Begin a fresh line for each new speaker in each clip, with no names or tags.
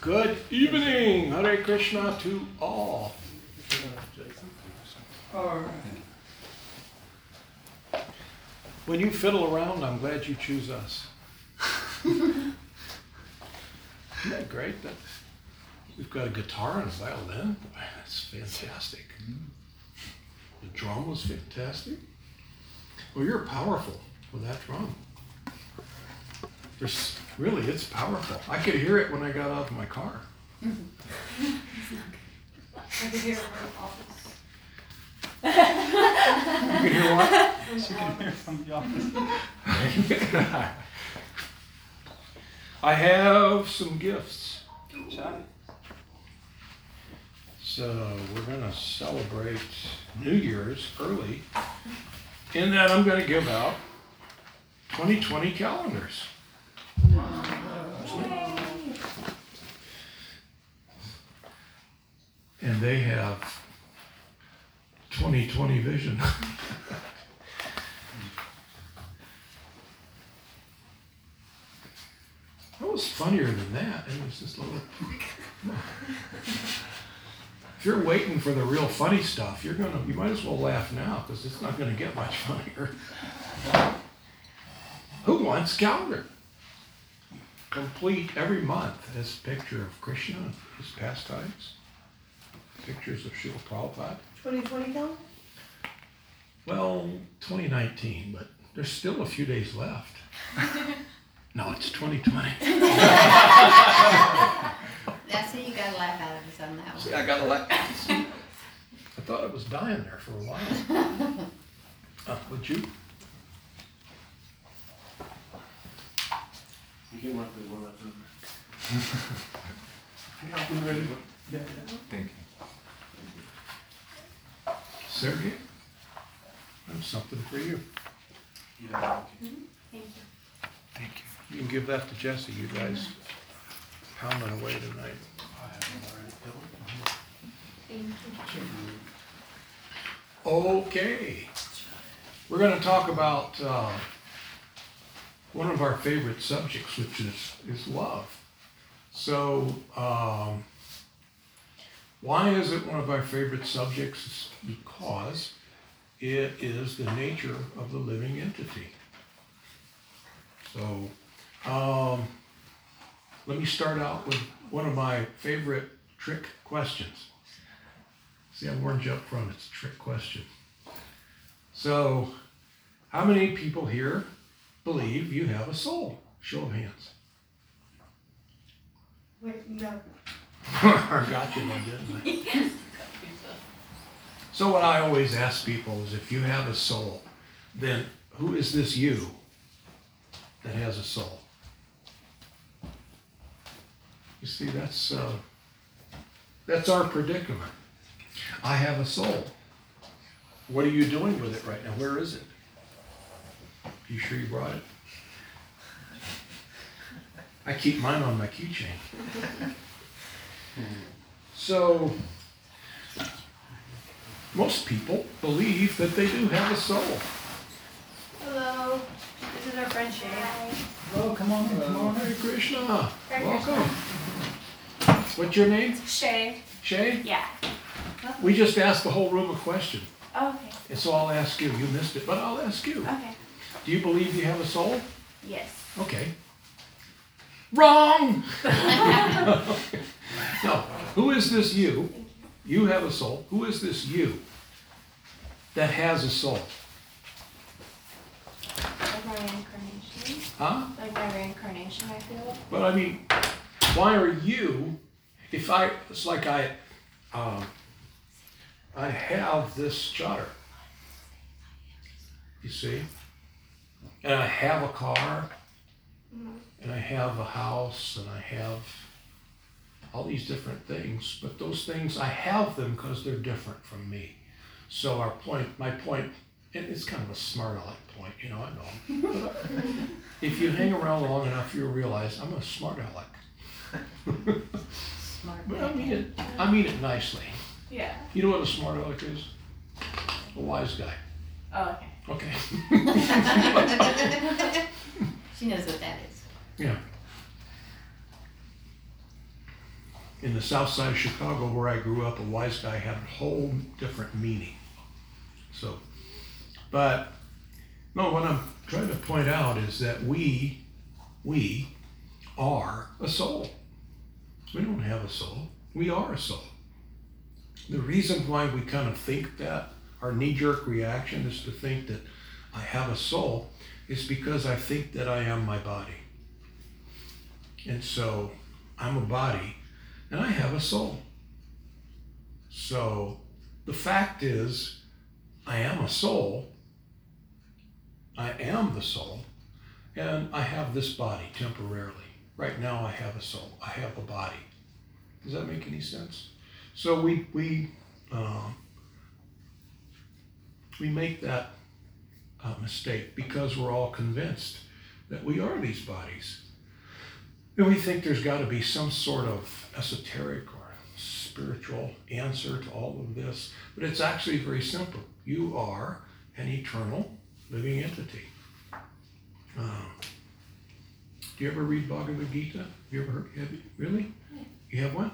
Good evening, Hare Krishna to all. When you fiddle around, I'm glad you choose us. Isn't that great? That we've got a guitar and a violin. That's fantastic. The drum was fantastic. Well, you're powerful with that drum. There's really, it's powerful. I could hear it when I got out of my car.
I could hear it from the office.
You could hear what?
She can hear from the office.
I have some gifts.
Shot.
So we're gonna celebrate New Year's early. In that I'm gonna give out 2020 calendars. And they have 2020 vision. That was funnier than that. It was just a little. If you're waiting for the real funny stuff, you're gonna, you might as well laugh now because it's not gonna get much funnier. Who wants calendar? Complete every month a picture of Krishna and his pastimes, pictures of Srila Prabhupada.
Twenty twenty count?
Well, 2019, but there's still a few days left. No, it's 2020.
That's it, you gotta laugh out of us on that one. See.
I got a lot. I thought it was dying there for a while. Uh, would you?
You can work with one of them.
You ready? Yeah, yeah.
Thank you.
Sergey? I have something for you.
Yeah.
Thank you.
Thank you.
You can give that to Jesse. You guys pounding away tonight.
I have one already.
Thank you.
Okay. We're going to talk about uh, one of our favorite subjects, which is, is love. So, um, why is it one of our favorite subjects? It's because it is the nature of the living entity. So, um, let me start out with one of my favorite trick questions. See, I warned you up front, it's a trick question. So, how many people here believe you have a soul? Show of hands.
Wait, no.
I got you then, didn't I? So, what I always ask people is if you have a soul, then who is this you that has a soul? You see, that's, uh, that's our predicament. I have a soul. What are you doing with it right now? Where is it? You sure you brought it? I keep mine on my keychain. So, most people believe that they do have a soul.
Hello. This is our friend Shay.
Hello, come on, in, come on.
Hare Krishna.
Hare
Welcome. What's your name?
Shay.
Shay?
Yeah.
We just asked the whole room a question.
Oh, okay.
And so I'll ask you. You missed it, but I'll ask you.
Okay.
Do you believe you have a soul?
Yes.
Okay. Wrong! no. Who is this you? You have a soul. Who is this you that has a soul?
Like my reincarnation.
Huh?
Like my reincarnation, I feel.
But I mean, why are you, if I, it's like I, um, I have this charter. You see? And I have a car, and I have a house, and I have all these different things. But those things, I have them because they're different from me. So our point, my point, and it's kind of a smart aleck point, you know, I know. If you hang around long enough, you'll realize I'm a smart aleck.
Smart
But I mean it, I mean it nicely.
Yeah.
You know what a smart aleck is? A wise guy.
Oh, okay.
Okay.
She knows what that is.
Yeah. in the south side of Chicago where I grew up, a wise guy had a whole different meaning. So, but no, what I'm trying to point out is that we, we are a soul. We don't have a soul. We are a soul. The reason why we kind of think that, our knee jerk reaction is to think that I have a soul, is because I think that I am my body. And so I'm a body and I have a soul. So the fact is, I am a soul. I am the soul. And I have this body temporarily. Right now, I have a soul. I have a body. Does that make any sense? So we, we, uh, we make that uh, mistake because we're all convinced that we are these bodies. And we think there's got to be some sort of esoteric or spiritual answer to all of this, but it's actually very simple. You are an eternal living entity. Um, do you ever read Bhagavad Gita? Have you ever heard? Have you, really? Yeah. You have one?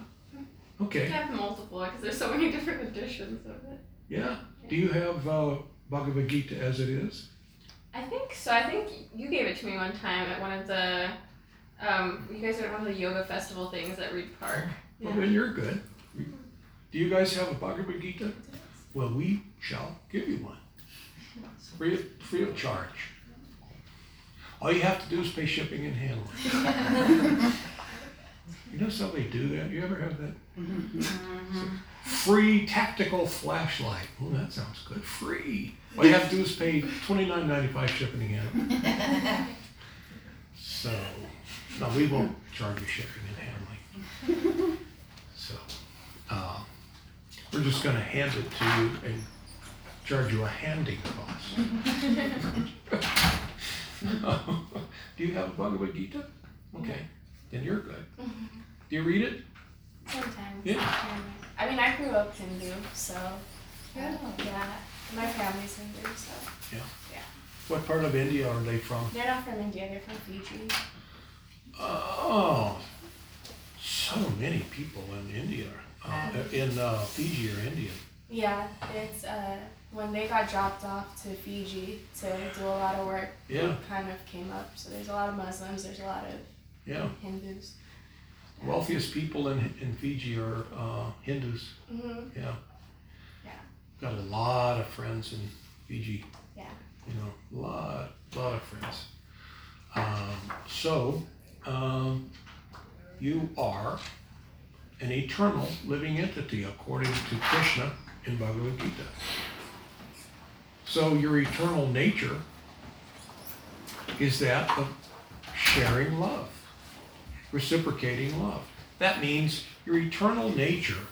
Okay.
I have multiple because there's so many different editions of it.
Yeah. Do you have uh, Bhagavad Gita as it is?
I think so. I think you gave it to me one time at one of the, um, you guys were at one of the yoga festival things at Reid Park.
Well, then you're good. Do you guys have a Bhagavad Gita? Well, we shall give you one. Free of, free of charge. All you have to do is pay shipping and handling. You know how they do that? You ever have that? Free tactical flashlight. Oh, that sounds good. Free. All you have to do is pay twenty nine ninety five shipping and handling. So, no, we won't charge you shipping and handling. So, uh, we're just gonna hand it to you and charge you a handing cost. Do you have a Bhagavad Gita? Okay, then you're good. Do you read it?
Sometimes.
Yeah.
I mean, I grew up Hindu, so
Oh.
yeah, my family's Hindu, so Yeah. Yeah.
What part of India are they from?
they're not from India. They're from Fiji.
Oh, so many people in India, uh, in uh, Fiji are Indian.
Yeah, it's uh, when they got dropped off to Fiji to do a lot of work.
Yeah,
It kind of came up. So there's a lot of Muslims. There's a lot of
yeah.
Hindus.
Wealthiest people in, in Fiji are uh, Hindus.
hmm
Yeah.
Yeah.
Got a lot of friends in Fiji.
Yeah.
You know, a lot, lot of friends. Um, so, um, you are an eternal living entity according to Krishna in Bhagavad Gita. So your eternal nature is that of sharing love, reciprocating love. That means your eternal nature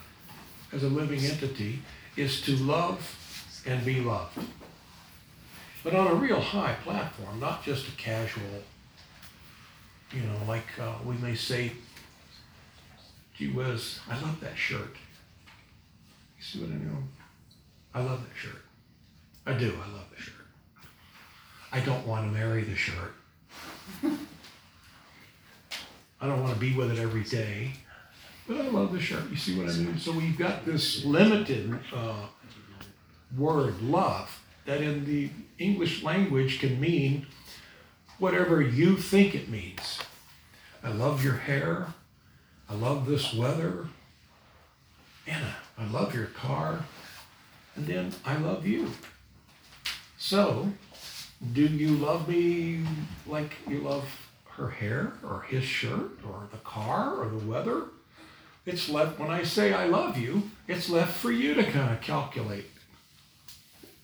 as a living entity is to love and be loved. But on a real high platform, not just a casual, you know, like uh, we may say, gee whiz, I love that shirt. You see what I mean? I love that shirt. I do, I love the shirt. I don't want to marry the shirt. I don't want to be with it every day, but I love the shirt. You see what I mean? So we've got this limited uh, word, love, that in the English language can mean whatever you think it means. I love your hair. I love this weather. Anna, I love your car. And then I love you. So, do you love me like you love her hair or his shirt or the car or the weather? It's left, when I say I love you, it's left for you to kind of calculate.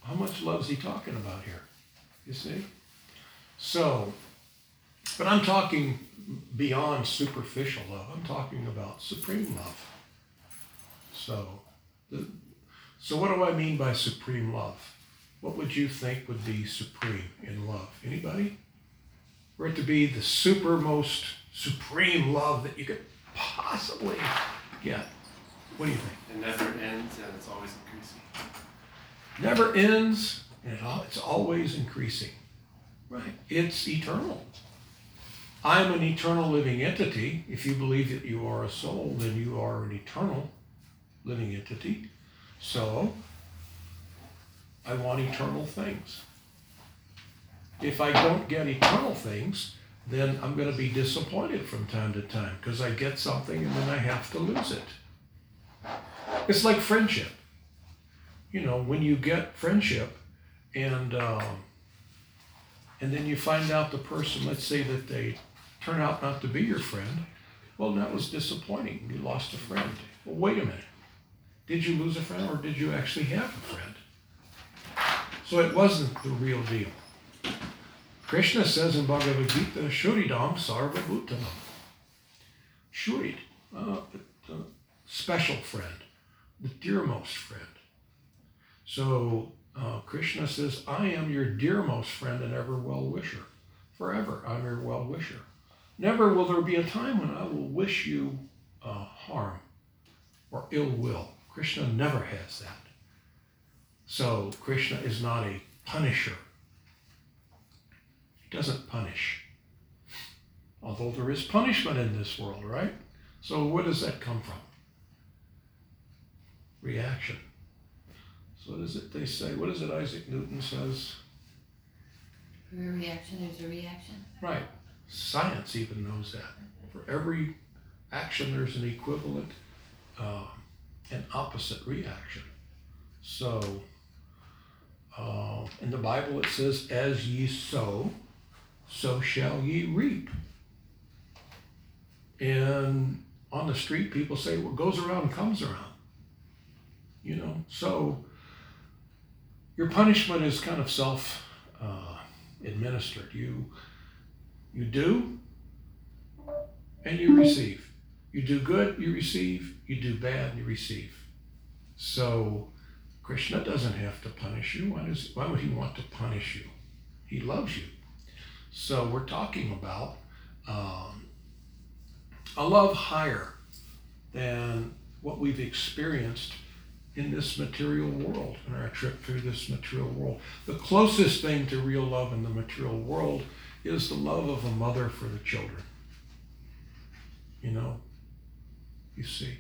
How much love is he talking about here? You see? So, but I'm talking beyond superficial love. I'm talking about supreme love. So, the, so what do I mean by supreme love? What would you think would be supreme in love? Anybody? For it to be the supermost supreme love that you could possibly get. What do you think?
It never ends and it's always increasing.
never ends and it al- it's always increasing right it's eternal I'm an eternal living entity. If you believe that you are a soul, then you are an eternal living entity. So, I want eternal things. If I don't get eternal things, then I'm going to be disappointed from time to time because I get something and then I have to lose it. It's like friendship. You know, when you get friendship and um, and then you find out the person, let's say that they turn out not to be your friend, well, that was disappointing. You lost a friend. Well, wait a minute. Did you lose a friend or did you actually have a friend? So it wasn't the real deal. Krishna says in Bhagavad Gita, Shuridam Sarva Bhutanam. Shurid, uh, the special friend, the dearmost friend. So uh, Krishna says, I am your dearmost friend and ever well wisher. Forever, I'm your well wisher. Never will there be a time when I will wish you uh, harm or ill will. Krishna never has that. So Krishna is not a punisher. Doesn't punish. Although there is punishment in this world, right? So where does that come from? Reaction. So what is it they say? What is it Isaac Newton says?
For a reaction, there's a reaction.
Right. Science even knows that. For every action, there's an equivalent uh, and opposite reaction. So, uh, in the Bible, it says, As ye sow, so shall ye reap. And on the street, people say, What goes around comes around. You know, so your punishment is kind of self uh, administered. You you do and you receive. You do good, you receive. You do bad, you receive. So Krishna doesn't have to punish you. Why, does, why would he want to punish you? He loves you. So we're talking about um, a love higher than what we've experienced in this material world, in our trip through this material world. The closest thing to real love in the material world is the love of a mother for the children. You know, you see.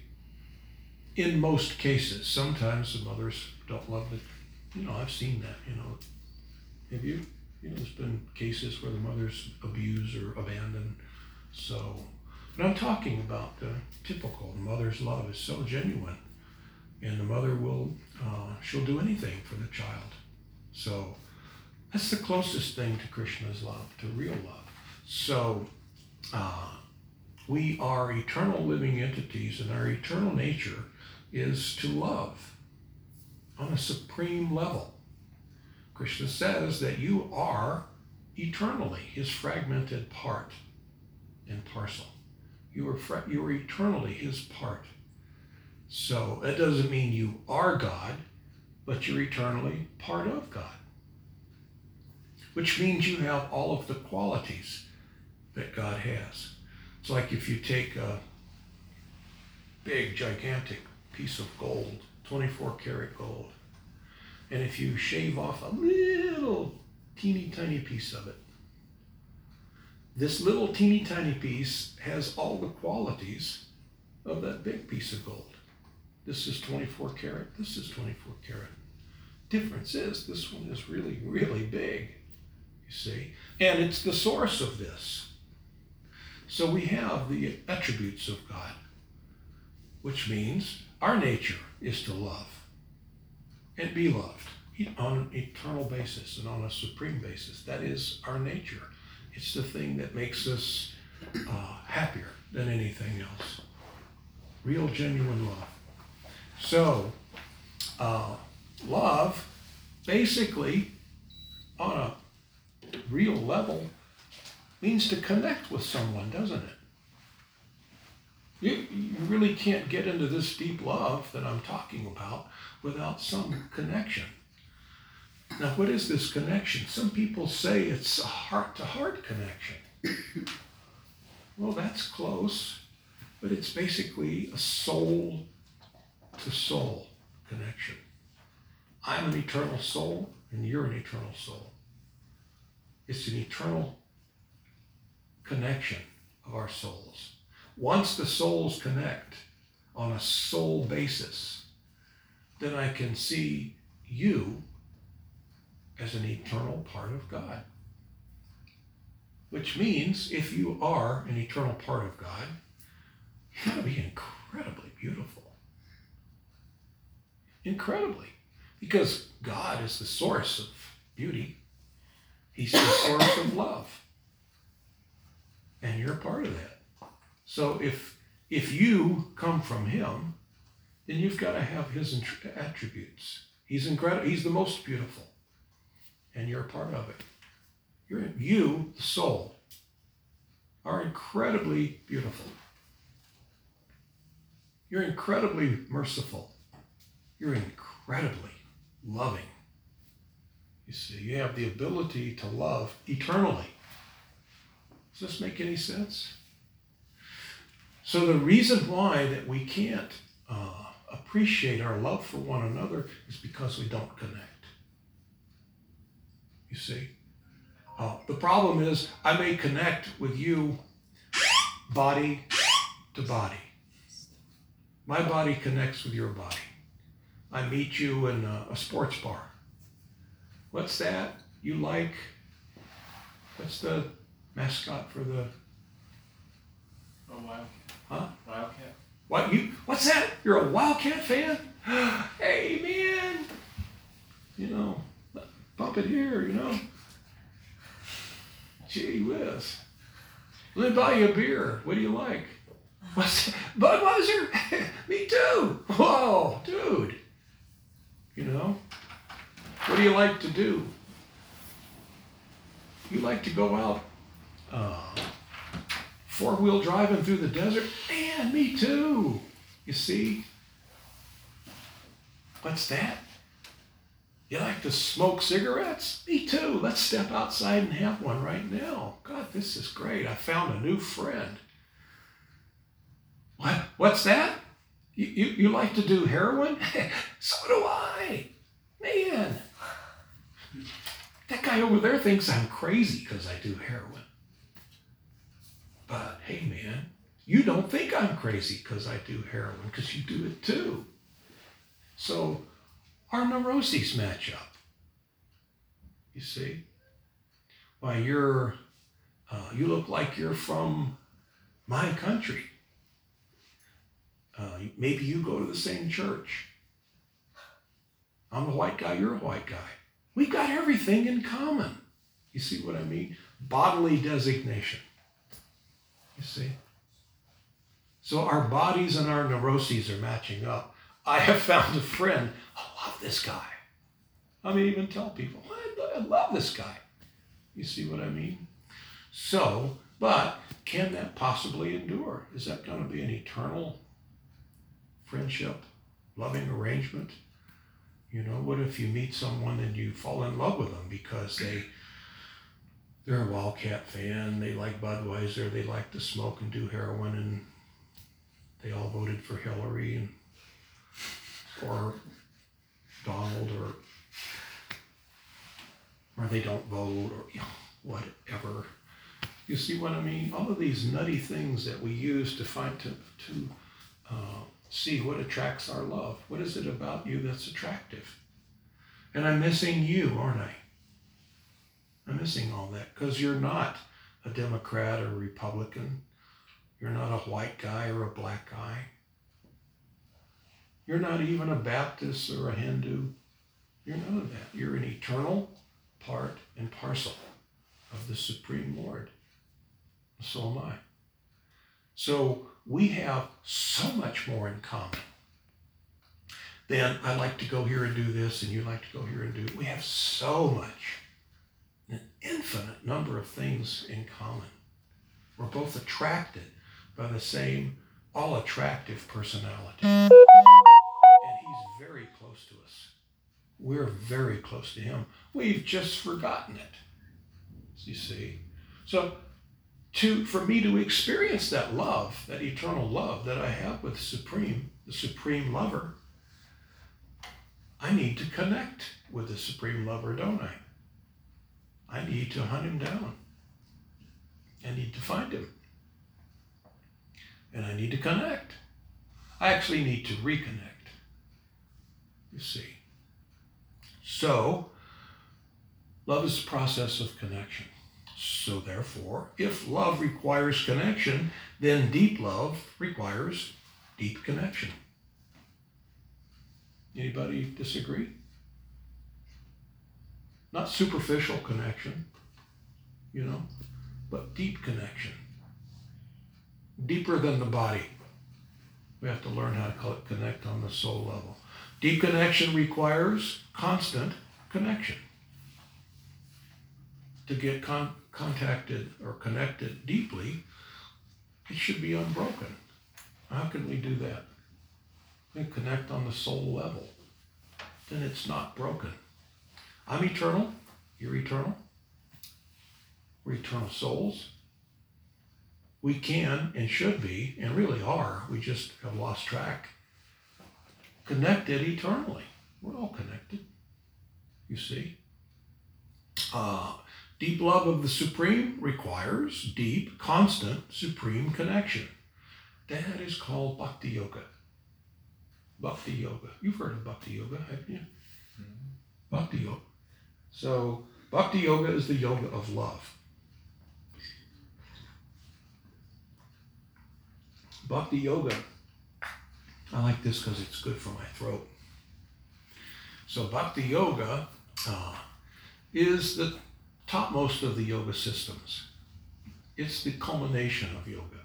In most cases, sometimes the mothers don't love the, you know, I've seen that, you know. Have you? You know, there's been cases where the mothers abuse or abandon. So, but I'm talking about the typical. The mother's love is so genuine, and the mother will, uh, she'll do anything for the child. So, that's the closest thing to Krishna's love, to real love. So, uh, we are eternal living entities, and our eternal nature is to love on a supreme level. Krishna says that you are eternally his fragmented part and parcel. You are, fra- you are eternally his part. So that doesn't mean you are God, but you're eternally part of God which means you have all of the qualities that God has. It's like if you take a big, gigantic piece of gold, 24 karat gold, and if you shave off a little teeny tiny piece of it, this little teeny tiny piece has all the qualities of that big piece of gold. This is 24 karat, this is 24 karat. Difference is this one is really, really big you see. And it's the source of this. So we have the attributes of God, which means our nature is to love and be loved on an eternal basis and on a supreme basis. That is our nature. It's the thing that makes us uh, happier than anything else. Real, genuine love. So, uh, love basically on a real level means to connect with someone, doesn't it? You, you really can't get into this deep love that I'm talking about without some connection. Now, what is this connection? Some people say it's a heart to heart connection. well, that's close, but it's basically a soul to soul connection. I'm an eternal soul, and you're an eternal soul. It's an eternal connection of our souls. Once the souls connect on a soul basis, then I can see you as an eternal part of God. Which means if you are an eternal part of God, you gotta be incredibly beautiful. Incredibly. Because God is the source of beauty. He's the source of love. And you're part of that. So if if you come from him, then you've got to have his attributes. He's incredible. He's the most beautiful. And you're a part of it. You're you, the soul, are incredibly beautiful. You're incredibly merciful. You're incredibly loving. You see, you have the ability to love eternally. Does this make any sense? So the reason why that we can't uh, appreciate our love for one another is because we don't connect. You see, uh, the problem is I may connect with you body to body. My body connects with your body. I meet you in a, a sports bar. What's that? You like? What's the mascot for the
Oh, Wildcat.
Huh?
Wildcat.
What you? What's that? You're a Wildcat fan? hey man, you know, bump it here. You know. Gee whiz. Let me buy you a beer. What do you like? What's Budweiser? me too. Whoa, dude. You know. What do you like to do? You like to go out. Uh, four wheel driving through the desert? Man, me too. You see? What's that? You like to smoke cigarettes? Me too. Let's step outside and have one right now. God, this is great. I found a new friend. What? What's that? You, you, you like to do heroin? so do I. Man. That guy over there thinks I'm crazy because I do heroin. But hey, man, you don't think I'm crazy because I do heroin because you do it too. So our neuroses match up. You see? Why, you're, uh, you look like you're from my country. Uh, maybe you go to the same church. I'm a white guy, you're a white guy. We've got everything in common. You see what I mean? Bodily designation. You see? So our bodies and our neuroses are matching up. I have found a friend. I love this guy. I mean, even tell people, I love this guy. You see what I mean? So, but can that possibly endure? Is that going to be an eternal friendship, loving arrangement? You know, what if you meet someone and you fall in love with them because they they're a Wildcat fan, they like Budweiser, they like to smoke and do heroin, and they all voted for Hillary and or Donald or or they don't vote or you know, whatever. You see what I mean? All of these nutty things that we use to find to to uh, see what attracts our love. What is it about you that's attractive? And I'm missing you, aren't I? Missing all that because you're not a Democrat or Republican. You're not a white guy or a black guy. You're not even a Baptist or a Hindu. You're none of that. You're an eternal part and parcel of the Supreme Lord. So am I. So we have so much more in common than I like to go here and do this and you like to go here and do. We have so much, infinite number of things in common. We're both attracted by the same all attractive personality. And he's very close to us. We're very close to him. We've just forgotten it. You see? So to for me to experience that love, that eternal love that I have with Supreme, the Supreme Lover, I need to connect with the Supreme Lover, don't I? I need to hunt him down. I need to find him. And I need to connect. I actually need to reconnect. You see. So, love is a process of connection. So, therefore, if love requires connection, then deep love requires deep connection. Anybody disagree? Not superficial connection, you know, but deep connection. Deeper than the body. We have to learn how to connect on the soul level. Deep connection requires constant connection. To get con- contacted or connected deeply, it should be unbroken. How can we do that? We connect on the soul level. Then it's not broken. I'm eternal. You're eternal. We're eternal souls. We can and should be, and really are, we just have lost track, connected eternally. We're all connected, you see. Uh, deep love of the Supreme requires deep, constant, supreme connection. That is called Bhakti Yoga. Bhakti Yoga. You've heard of Bhakti Yoga, haven't you? Bhakti Yoga. So, Bhakti Yoga is the yoga of love. Bhakti Yoga. I like this because it's good for my throat. So, Bhakti Yoga uh, is the topmost of the yoga systems. It's the culmination of yoga.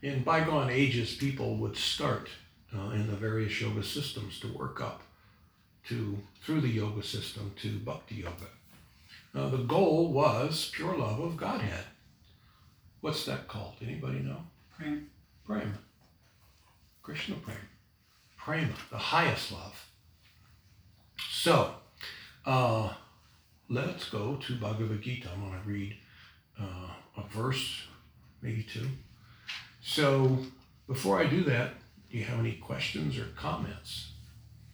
In bygone ages, people would start uh, in the various yoga systems to work up to through the yoga system to bhakti yoga. Now the goal was pure love of Godhead. What's that called? Anybody know?
Prem.
Prema. Krishna Prema. Prema, the highest love. So, uh, let's go to Bhagavad Gita. I'm going to read uh, a verse, maybe two. So, before I do that, do you have any questions or comments?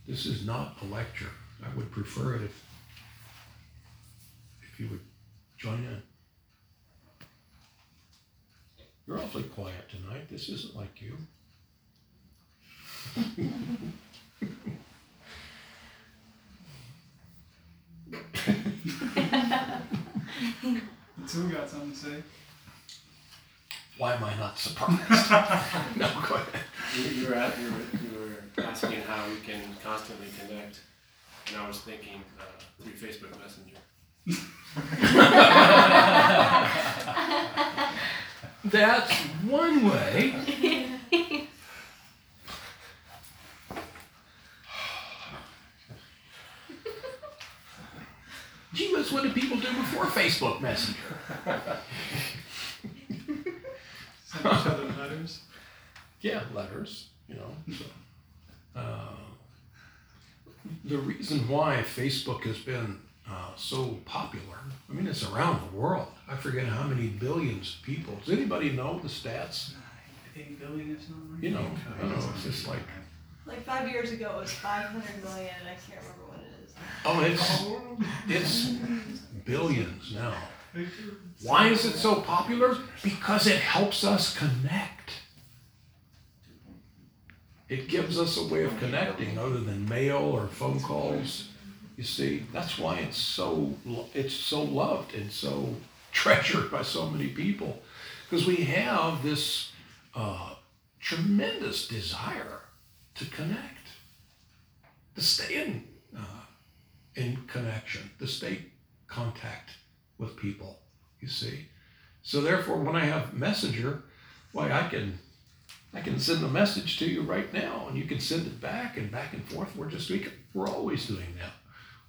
This is not a lecture. I would prefer it if, if you would join in. You're awfully quiet tonight. This isn't like you.
The two got something to say.
Why am I not surprised? no, go ahead.
You, you were at, you were, you were asking how we can constantly connect, and I was thinking uh, through Facebook Messenger.
That's one way. Gee whiz, what did people do before Facebook Messenger?
Send each other letters.
Yeah, letters, you know. So, uh, the reason why Facebook has been uh, so popular, I mean, it's around the world. I forget how many billions of people. Does anybody know the stats?
Eight billion or something.
You know, I don't know. It's just like,
Like five years ago, it was 500 million, and I can't remember what it is.
oh, it's it's billions now. Why is it so popular? Because it helps us connect. It gives us a way of connecting other than mail or phone calls. You see, that's why it's so it's so loved and so treasured by so many people, because we have this uh, tremendous desire to connect, to stay in uh, in connection, to stay contact with people. You see, so therefore, when I have Messenger, why I can I can send a message to you right now, and you can send it back and back and forth. We're just we we're always doing that.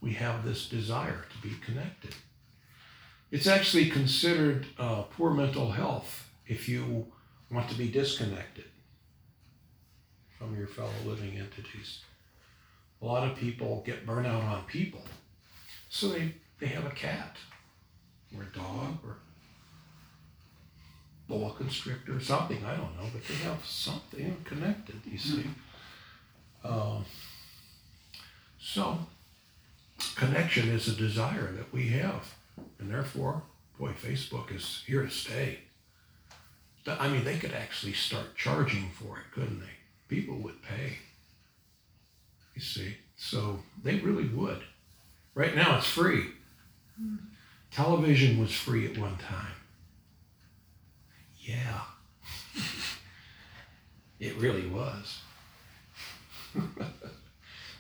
We have this desire to be connected. It's actually considered uh, poor mental health if you want to be disconnected from your fellow living entities. A lot of people get burnout on people, so they, they have a cat or a dog or boa constrictor or something. I don't know, but they have something connected. You see. Um, so connection is a desire that we have, and therefore boy, Facebook is here to stay. I mean, they could actually start charging for it, couldn't they? People would pay. You see, so they really would. Right now, it's free. Television was free at one time. Yeah. it really was.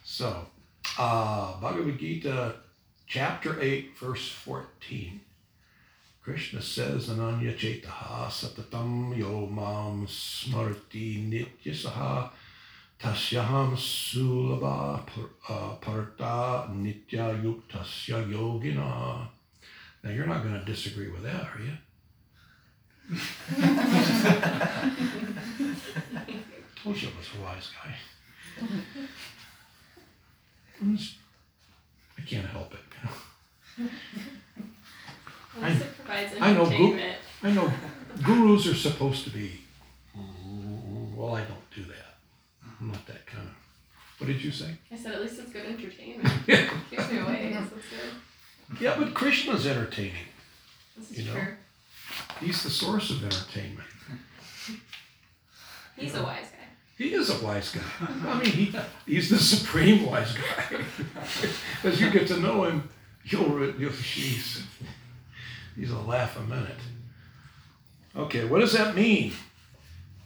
so, uh, Bhagavad Gita, chapter 8, verse 14. Krishna says, Ananya Chetaha Satatam Yo Mam Smarti Nityasaha Tasyaham Sulabha par- uh, Partha Nitya Yuktasya Yogina. Now, you're not going to disagree with that, are you? Told you I was a wise guy. I'm just- I can't help it. You know?
Unless it provides
I know Goo-
entertainment.
I know gurus are supposed to be. Well, I don't do that. I'm not that kind of. What did you say?
I said at least it's good entertainment.
Yeah,
Keeps me awake. So it's good.
Yeah, but Krishna's entertaining.
This is
You know?
true.
He's the source of entertainment.
He's a wise guy.
He is a wise guy. I mean, he, he's the supreme wise guy. As you get to know him, you'll, re- you'll he's, he's a laugh a minute. Okay, what does that mean?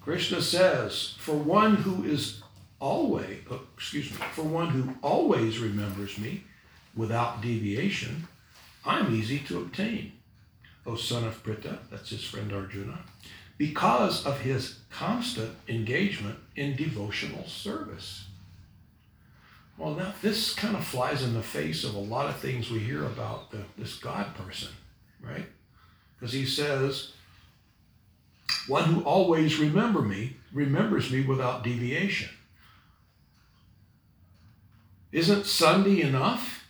Krishna says, for one who is always, oh, excuse me, for one who always remembers me without deviation, I'm easy to obtain. O son of Pritha, that's his friend Arjuna, because of his constant engagement in devotional service. Well, now this kind of flies in the face of a lot of things we hear about the, this God person, right? Because he says, one who always remember me remembers me without deviation. Isn't Sunday enough?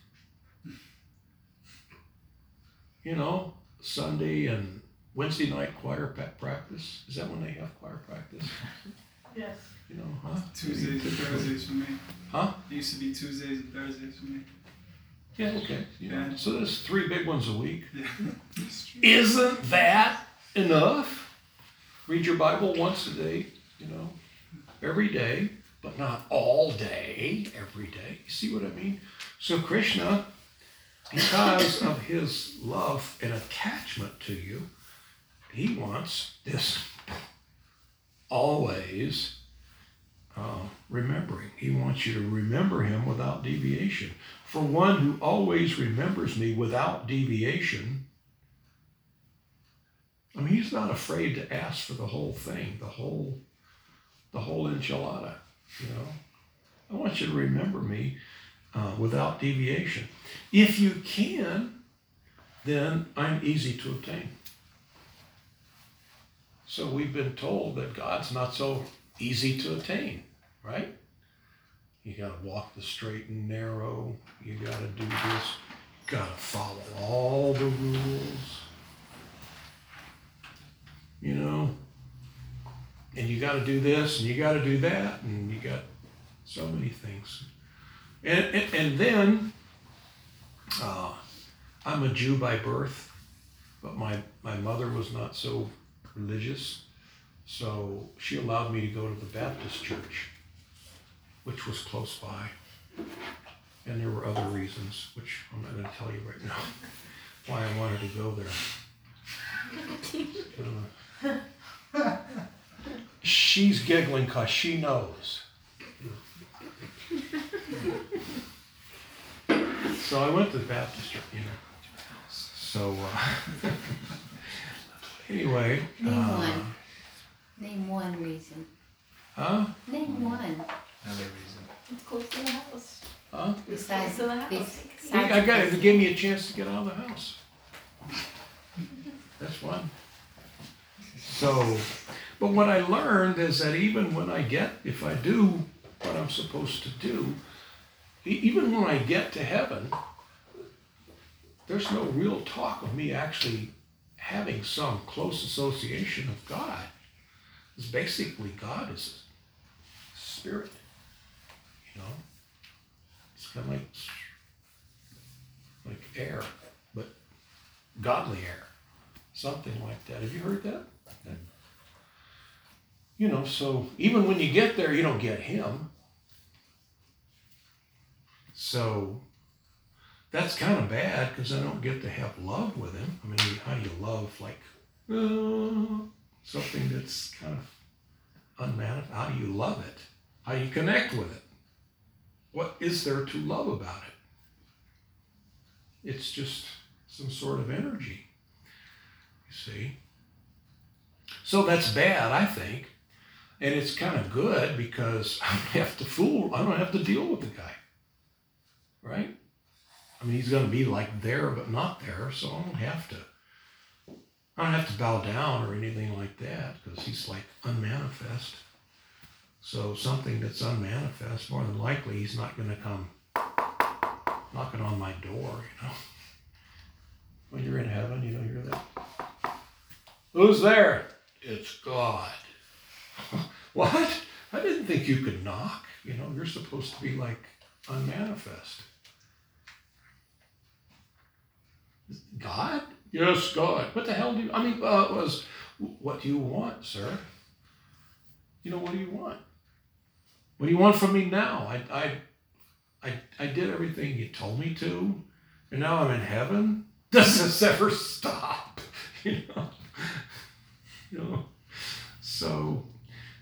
You know, Sunday and Wednesday night choir practice. Is that when they have choir practice?
Yes.
You know, huh?
Tuesdays and Thursdays for me.
Huh?
It used to be Tuesdays and Thursdays for me.
Yeah, okay. You know,
Yeah.
So there's three big ones a week.
Yeah.
Isn't that enough? Read your Bible once a day, you know, every day, but not all day, every day. You see what I mean? So Krishna, because of his love and attachment to you, he wants this always uh, remembering. He wants you to remember him without deviation. For one who always remembers me without deviation, I mean, he's not afraid to ask for the whole thing, the whole, the whole enchilada. You know, I want you to remember me uh, without deviation. If you can, then I'm easy to obtain. So we've been told that God's not so easy to attain, right? You got to walk the straight and narrow. You got to do this. You got to follow all the rules. You know? And you got to do this and you got to do that and you got so many things. And, and, and then uh, I'm a Jew by birth, but my, my mother was not so religious. So she allowed me to go to the Baptist church, which was close by. And there were other reasons, which I'm not going to tell you right now, why I wanted to go there. Uh, she's giggling because she knows. So I went to the Baptist church, you know. So uh, anyway,
Name
uh,
one. Name one reason.
huh?
Name one.
Another reason.
It's close to the house.
Huh?
Besides,
to the house.
besides
I got it. It gave me a chance to get out of the house. That's fun. So, but what I learned is that even when I get, if I do what I'm supposed to do, even when I get to heaven, there's no real talk of me actually having some close association of God. It's basically God is a spirit, you know. It's kind of like like air, but godly air. something like that. Have you heard that? Mm-hmm. You know, so even when you get there, you don't get him. So that's kind of bad because I don't get to have love with him. I mean, how do you love like uh, something that's kind of unmanifest? How do you love it? How do you connect with it? What is there to love about it? It's just some sort of energy. You see? So that's bad, I think. And it's kind of good because I don't have to fool, I don't have to deal with the guy. Right? I mean, he's going to be like there, but not there, so I don't have to. I don't have to bow down or anything like that because he's like unmanifest. So something that's unmanifest, more than likely, he's not going to come knocking on my door, you know. When you're in heaven, you know, you're that. Who's there? It's God. what? I didn't think you could knock. You know, you're supposed to be like unmanifest. God? Yes, God. What the hell do you, I mean, uh, was, what do you want, sir? You know, what do you want? What do you want from me now? I, I, I, I did everything you told me to, and now I'm in heaven. Does this ever stop? You know, you know. So,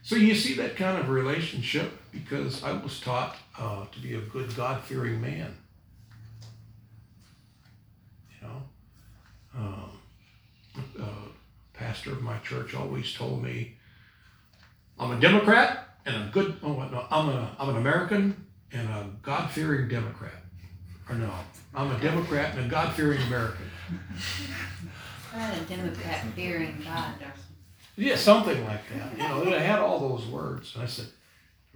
so you see that kind of relationship because I was taught uh, to be a good God-fearing man. You know, um, uh, pastor of my church always told me, "I'm a Democrat and a good. Oh, no, I'm a I'm an American and a God-fearing Democrat." Or no, I'm a Democrat and a God-fearing American.
Not a Democrat fearing God or
Yeah, something like that. You know, it had all those words. And I said,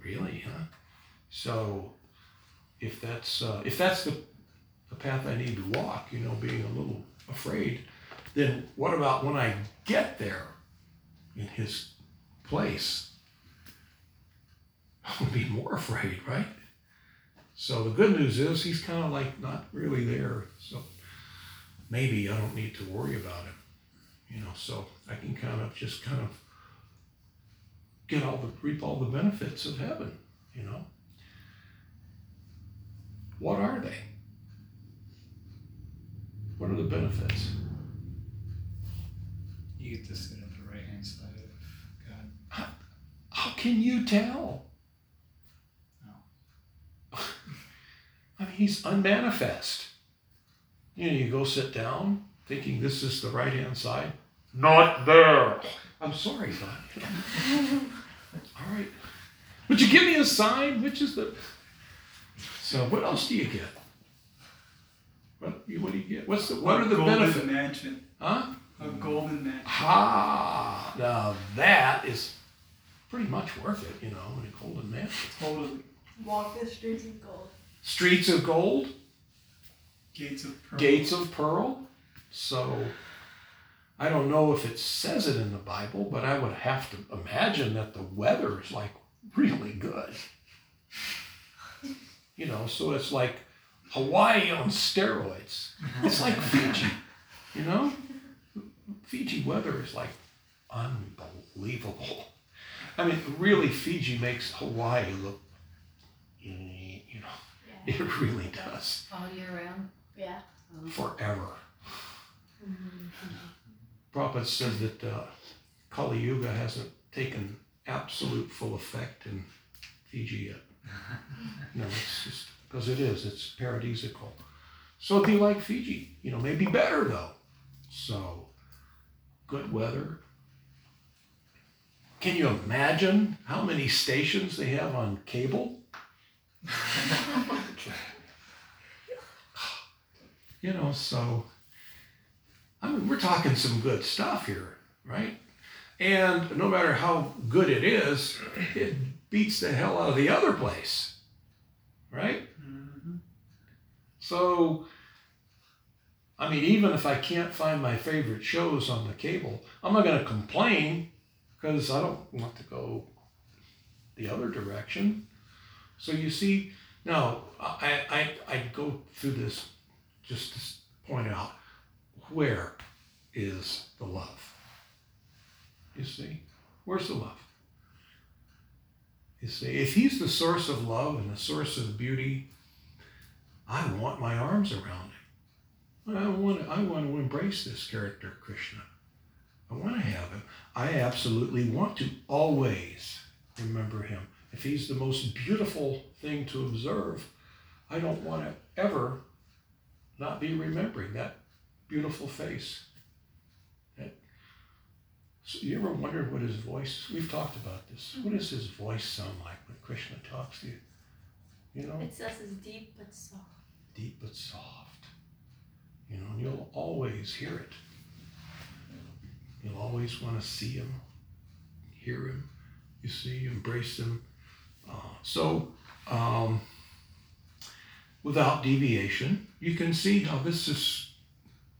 "Really, huh?" So, if that's uh, if that's the the path I need to walk, you know, being a little afraid, then what about when I get there in His place? I'll be more afraid, right? So the good news is He's kind of like not really there. So maybe I don't need to worry about Him you know so i can kind of just kind of get all the reap all the benefits of heaven you know what are they what are the benefits?
You get to sit at the right hand side of God.
how can you tell?
No.
i mean he's unmanifest. You know you go sit down thinking this is the right hand side. Not there. I'm sorry god all right. Would you give me a sign? Which is the so what else do you get what, what do you get what's the what are the
golden
benefits
mansion.
huh
A golden mansion.
ha now that is pretty much worth it you know in a golden mansion
Totally.
Walk the streets of gold.
streets of gold
Gates of pearl.
gates of pearl. So I don't know if it says it in the Bible, but I would have to imagine that the weather is like really good. You know, so it's like Hawaii on steroids. It's like Fiji, you know? Fiji weather is like unbelievable. I mean, really, Fiji makes Hawaii look, you know, it really does
all year round.
Yeah.
forever. Prabhupada said that uh, Kali Yuga hasn't taken absolute full effect in Fiji yet. no, it's just because it is, it's paradisical. So it'd be like Fiji, you know, maybe better though. So, good weather. Can you imagine how many stations they have on cable? you know, so I mean, we're talking some good stuff here, right? And no matter how good it is, it beats the hell out of the other place, right? So, I mean, even if I can't find my favorite shows on the cable, I'm not going to complain because I don't want to go the other direction. So you see, now I I I go through this just to point out where is the love. You see? Where's the love? You see, if he's the source of love and the source of beauty, I want my arms around him. I want, I want to embrace this character, Krishna. I want to have him. I absolutely want to always remember him. If he's the most beautiful thing to observe, I don't want to ever not be remembering that beautiful face. That, so you ever wondered what his voice? We've talked about this. What does his voice sound like when Krishna talks to you? You know,
It says it's deep but soft.
Soft. You know, and you'll always hear it. You'll always want to see him, hear him. You see, embrace him. Uh, so, um, without deviation, you can see how this is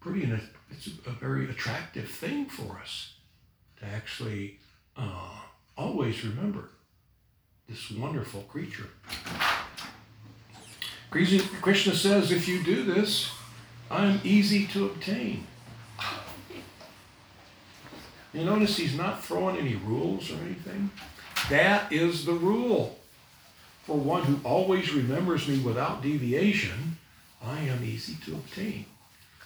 pretty. It's a, a very attractive thing for us to actually uh, always remember this wonderful creature. Krishna says, if you do this, I'm easy to obtain. You notice he's not throwing any rules or anything. That is the rule. For one who always remembers me without deviation, I am easy to obtain.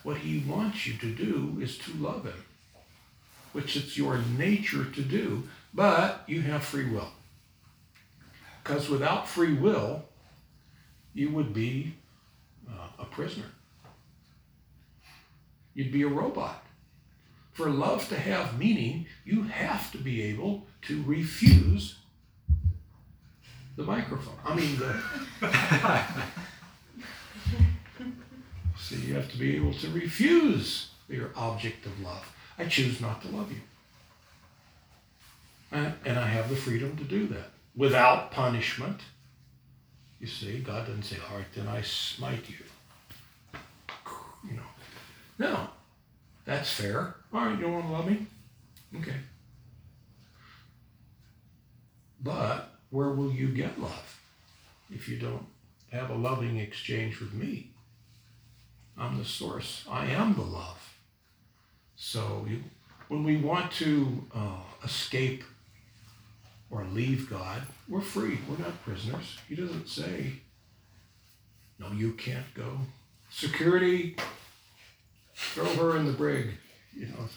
What he wants you to do is to love him, which it's your nature to do, but you have free will. Because without free will, you would be uh, a prisoner. You'd be a robot. For love to have meaning, you have to be able to refuse the microphone. I mean, the. See, you have to be able to refuse your object of love. I choose not to love you. And I have the freedom to do that without punishment. You see, God doesn't say, right, then I smite you. You know. No, that's fair. All right, you don't want to love me? Okay. But where will you get love if you don't have a loving exchange with me? I'm the source. I am the love. So you, when we want to uh, escape or leave God, we're free. We're not prisoners. He doesn't say, no, you can't go. Security, throw her in the brig. You know,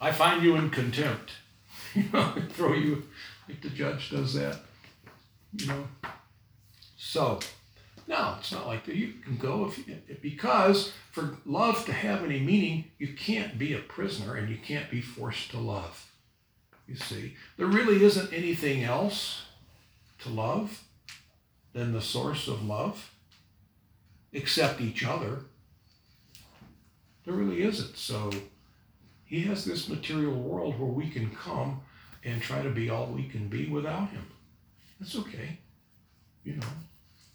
I find you in contempt. You know, throw you like the judge does that. You know. So, no, it's not like that. You can go if you, because for love to have any meaning, you can't be a prisoner and you can't be forced to love. You see, there really isn't anything else to love than the source of love, except each other. There really isn't. So he has this material world where we can come and try to be all we can be without him. That's okay. You know,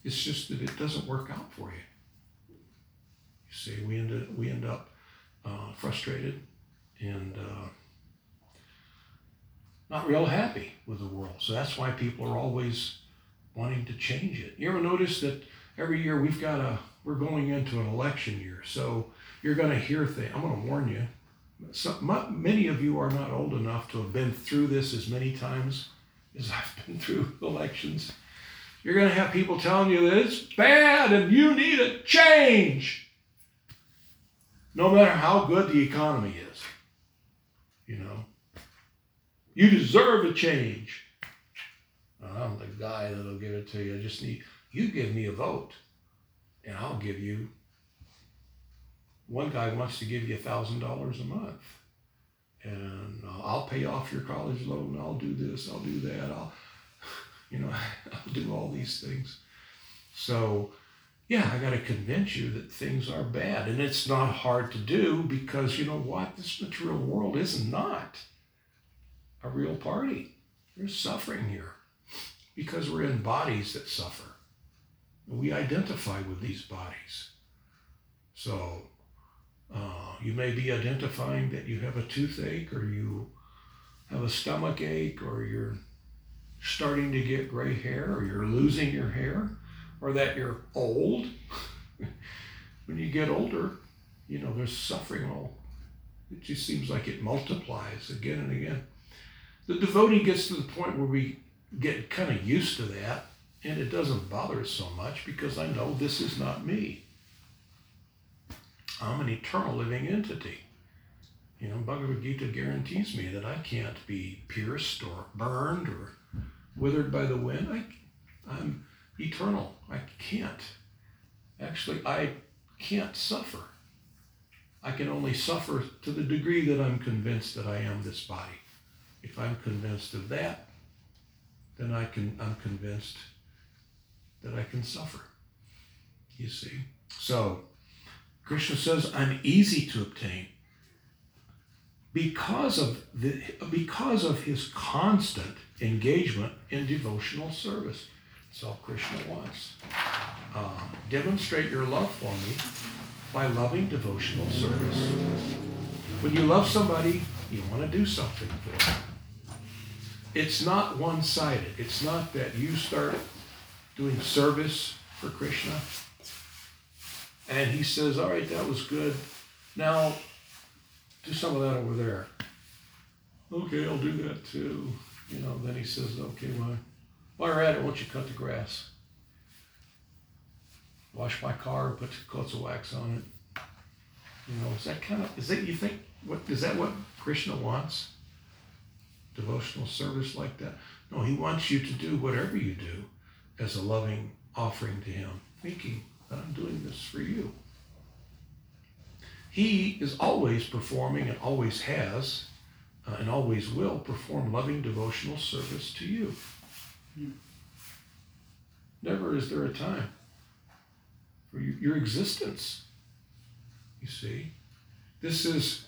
it's just that it doesn't work out for you. You see, we end up, we end up uh, frustrated and uh, not real happy with the world. So that's why people are always wanting to change it. You ever notice that every year we've got a we're going into an election year, so you're going to hear things. I'm going to warn you. Some, many of you are not old enough to have been through this as many times as I've been through elections. You're going to have people telling you that it's bad and you need a change. No matter how good the economy is, you know, you deserve a change. I'm the guy that'll give it to you. I just need you give me a vote, and I'll give you. One guy wants to give you a thousand dollars a month, and I'll pay off your college loan. I'll do this. I'll do that. I'll, you know, I'll do all these things. So, yeah, I got to convince you that things are bad, and it's not hard to do because you know what? This material world is not a real party. There's suffering here because we're in bodies that suffer. We identify with these bodies. So uh, you may be identifying that you have a toothache or you have a stomach ache or you're starting to get gray hair or you're losing your hair or that you're old. when you get older, you know, there's suffering all. It just seems like it multiplies again and again. The devotee gets to the point where we get kind of used to that, and it doesn't bother us so much because I know this is not me. I'm an eternal living entity. You know, Bhagavad Gita guarantees me that I can't be pierced or burned or withered by the wind. I, I'm eternal. I can't. Actually, I can't suffer. I can only suffer to the degree that I'm convinced that I am this body. If I'm convinced of that, then I can I'm convinced that I can suffer. You see? So Krishna says, I'm easy to obtain because of the because of his constant engagement in devotional service. That's all Krishna wants. Uh, demonstrate your love for me by loving devotional service. When you love somebody, you want to do something for them. It's not one sided. It's not that you start doing service for Krishna and he says, All right, that was good. Now do some of that over there. Okay, I'll do that too. You know, then he says, Okay, well, while you're at it, why don't you cut the grass? Wash my car, put coats of wax on it. You know, is that kind of is that you think what is that what Krishna wants? Devotional service like that? No, he wants you to do whatever you do as a loving offering to him, thinking that I'm doing this for you. He is always performing and always has uh, and always will perform loving devotional service to you.
Hmm.
Never is there a time for you, your existence. You see, this is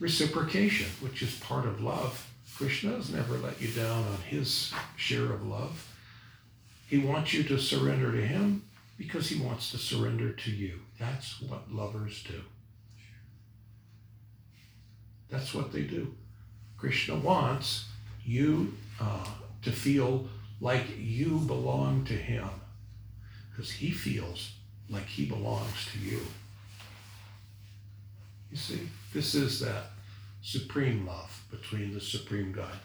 reciprocation, which is part of love. Krishna has never let you down on his share of love. He wants you to surrender to him because he wants to surrender to you. That's what lovers do. That's what they do. Krishna wants you uh, to feel like you belong to him because he feels like he belongs to you. You see, this is that supreme love between the supreme God.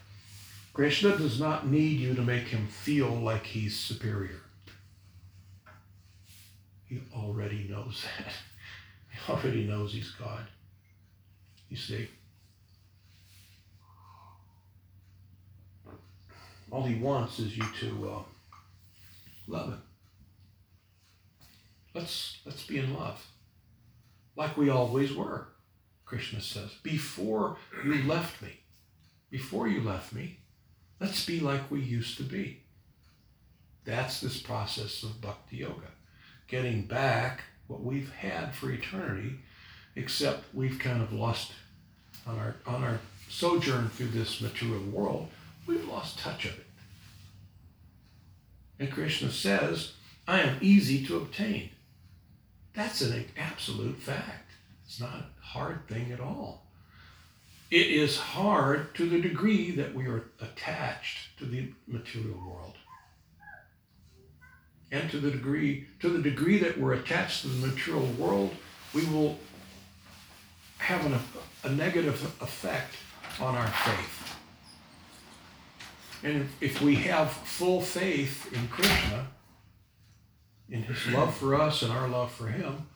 Krishna does not need you to make him feel like he's superior. He already knows that. He already knows he's God. You see? All he wants is you to uh, love him. Let's let's be in love, like we always were. Krishna says, before you left me, before you left me, let's be like we used to be. That's this process of bhakti yoga, getting back what we've had for eternity, except we've kind of lost on our on our sojourn through this material world we've lost touch of it. And Krishna says, I am easy to obtain. That's an absolute fact. It's not a hard thing at all. It is hard to the degree that we are attached to the material world. And to the degree to the degree that we're attached to the material world, we will have an, a negative effect on our faith. And if we have full faith in Krishna, in his love for us and our love for him,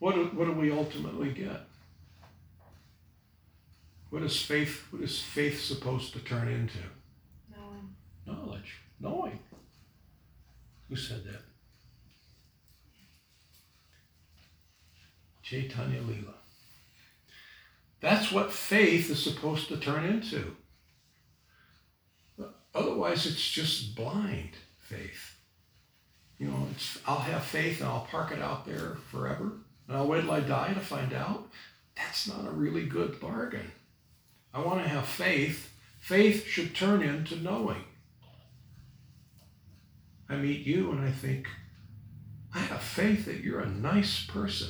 what do, what do we ultimately get? What is faith what is faith supposed to turn into?
Knowing.
Knowledge. Knowing. Who said that? Chaitanya Lila. That's what faith is supposed to turn into. Otherwise, it's just blind faith. You know, it's I'll have faith and I'll park it out there forever, and I'll wait till I die to find out. That's not a really good bargain. I want to have faith. Faith should turn into knowing. I meet you and I think, I have faith that you're a nice person.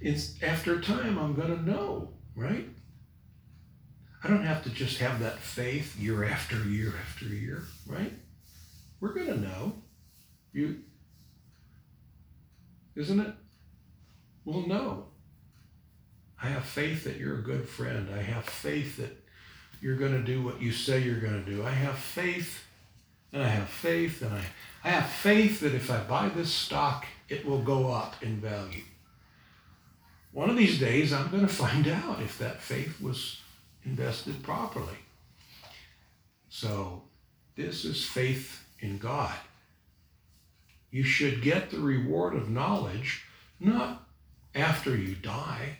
It's after time I'm going to know, right? I don't have to just have that faith year after year after year, right? We're going to know. You isn't it? Well, no. I have faith that you're a good friend. I have faith that you're going to do what you say you're going to do. I have faith, and I have faith, and I, I have faith that if I buy this stock, it will go up in value. One of these days, I'm going to find out if that faith was invested properly. So, this is faith in God. You should get the reward of knowledge not after you die.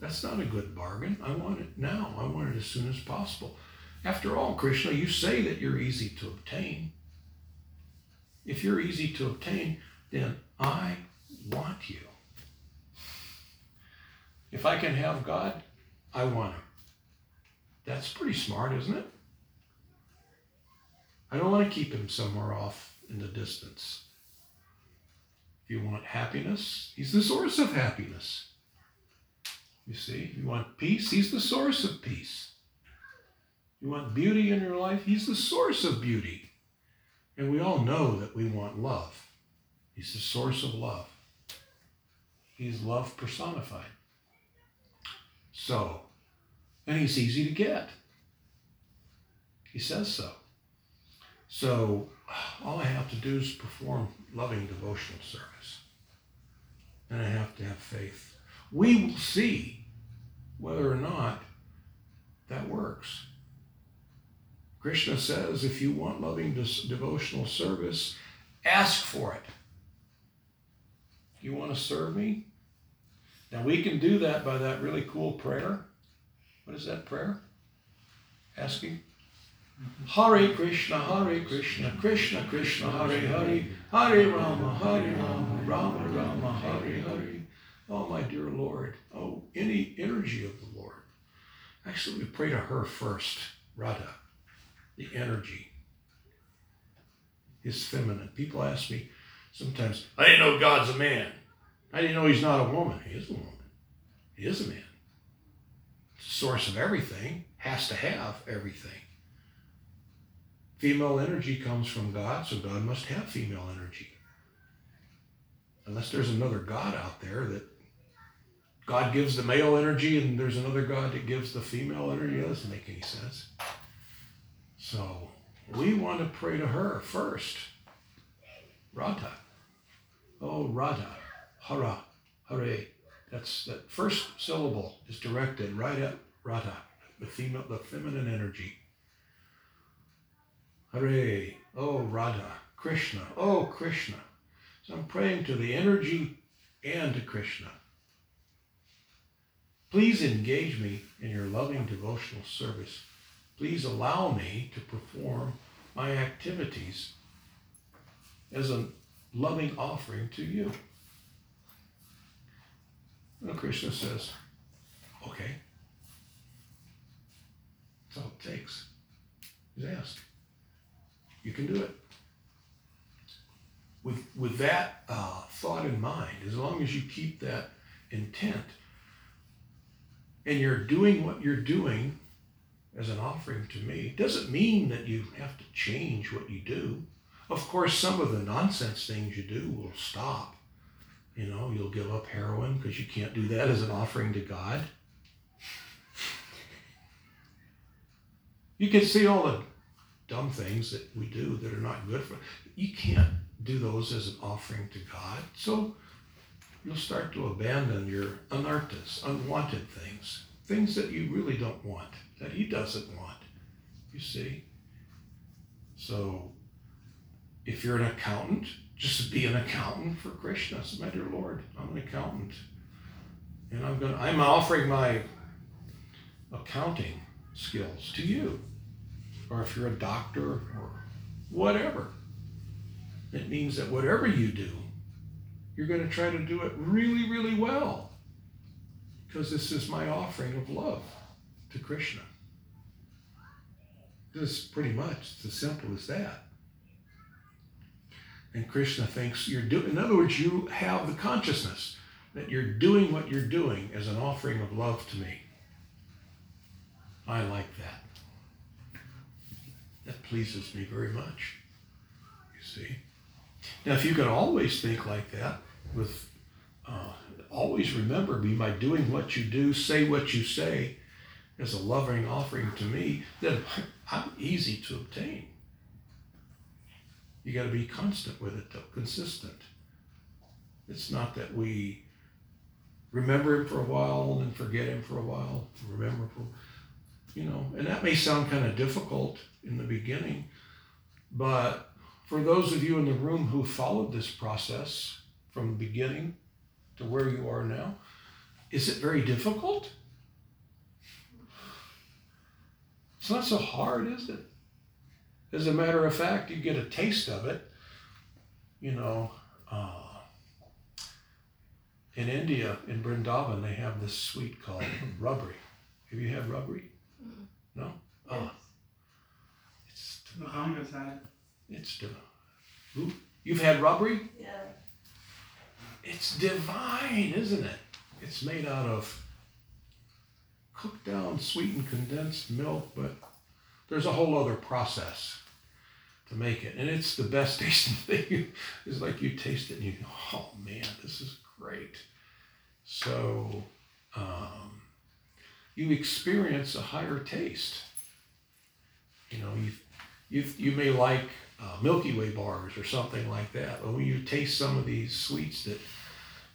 That's not a good bargain. I want it now. I want it as soon as possible. After all, Krishna, you say that you're easy to obtain. If you're easy to obtain, then I want you. If I can have God, I want him. That's pretty smart, isn't it? I don't want to keep him somewhere off in the distance. If you want happiness, he's the source of happiness. You see, you want peace, he's the source of peace. You want beauty in your life, he's the source of beauty. And we all know that we want love. He's the source of love. He's love personified. So, and he's easy to get. He says so. So, all I have to do is perform loving devotional service. And I have to have faith. We will see whether or not that works. Krishna says if you want loving devotional service, ask for it. You want to serve me? Now we can do that by that really cool prayer. What is that prayer? Asking Hare Krishna, Hare Krishna, Krishna Krishna, Hare Hare, Hare Rama, Hare Rama, Rama Rama, Hare Hare. Oh, my dear Lord. Oh, any energy of the Lord. Actually, we pray to her first, Radha, the energy. Is feminine. People ask me sometimes, I didn't know God's a man. I didn't know he's not a woman. He is a woman. He is a man. It's the source of everything, has to have everything. Female energy comes from God, so God must have female energy. Unless there's another God out there that God gives the male energy and there's another God that gives the female energy, that doesn't make any sense. So we want to pray to her first. Radha. Oh, Radha. Hara. Hare. That's that first syllable is directed right at Radha, the female, the feminine energy. Hare, oh Radha, Krishna, oh Krishna. So I'm praying to the energy and to Krishna. Please engage me in your loving devotional service. Please allow me to perform my activities as a loving offering to you. And Krishna says, okay. That's all it takes. He's asked you can do it. With, with that uh, thought in mind, as long as you keep that intent and you're doing what you're doing as an offering to me, doesn't mean that you have to change what you do. Of course, some of the nonsense things you do will stop. You know, you'll give up heroin because you can't do that as an offering to God. You can see all the dumb things that we do that are not good for you can't do those as an offering to God. So you'll start to abandon your anarthas, unwanted things, things that you really don't want, that he doesn't want. You see? So if you're an accountant, just be an accountant for Krishna. My dear Lord, I'm an accountant. And I'm gonna I'm offering my accounting skills to you or if you're a doctor or whatever. It means that whatever you do, you're going to try to do it really, really well. Because this is my offering of love to Krishna. This is pretty much it's as simple as that. And Krishna thinks you're doing, in other words, you have the consciousness that you're doing what you're doing as an offering of love to me. I like that. That pleases me very much, you see. Now, if you can always think like that, with uh, always remember me by doing what you do, say what you say, as a loving offering to me, then I'm easy to obtain. You got to be constant with it, though, consistent. It's not that we remember him for a while and then forget him for a while, remember for, you know, and that may sound kind of difficult in the beginning, but for those of you in the room who followed this process from the beginning to where you are now, is it very difficult? It's not so hard, is it? As a matter of fact, you get a taste of it. You know, uh, in India, in Vrindavan, they have this sweet called rabri. Have you had rabri? No? Oh, it's
The Banga's had it.
it's divine. Ooh, you've had rabri?
Yeah.
It's divine, isn't it? It's made out of cooked down, sweetened condensed milk, but there's a whole other process to make it. And it's the best tasting thing. It's like you taste it and you go, oh man, this is great. So um, you experience a higher taste. You know, you you you may like uh, Milky Way bars or something like that, but when you taste some of these sweets that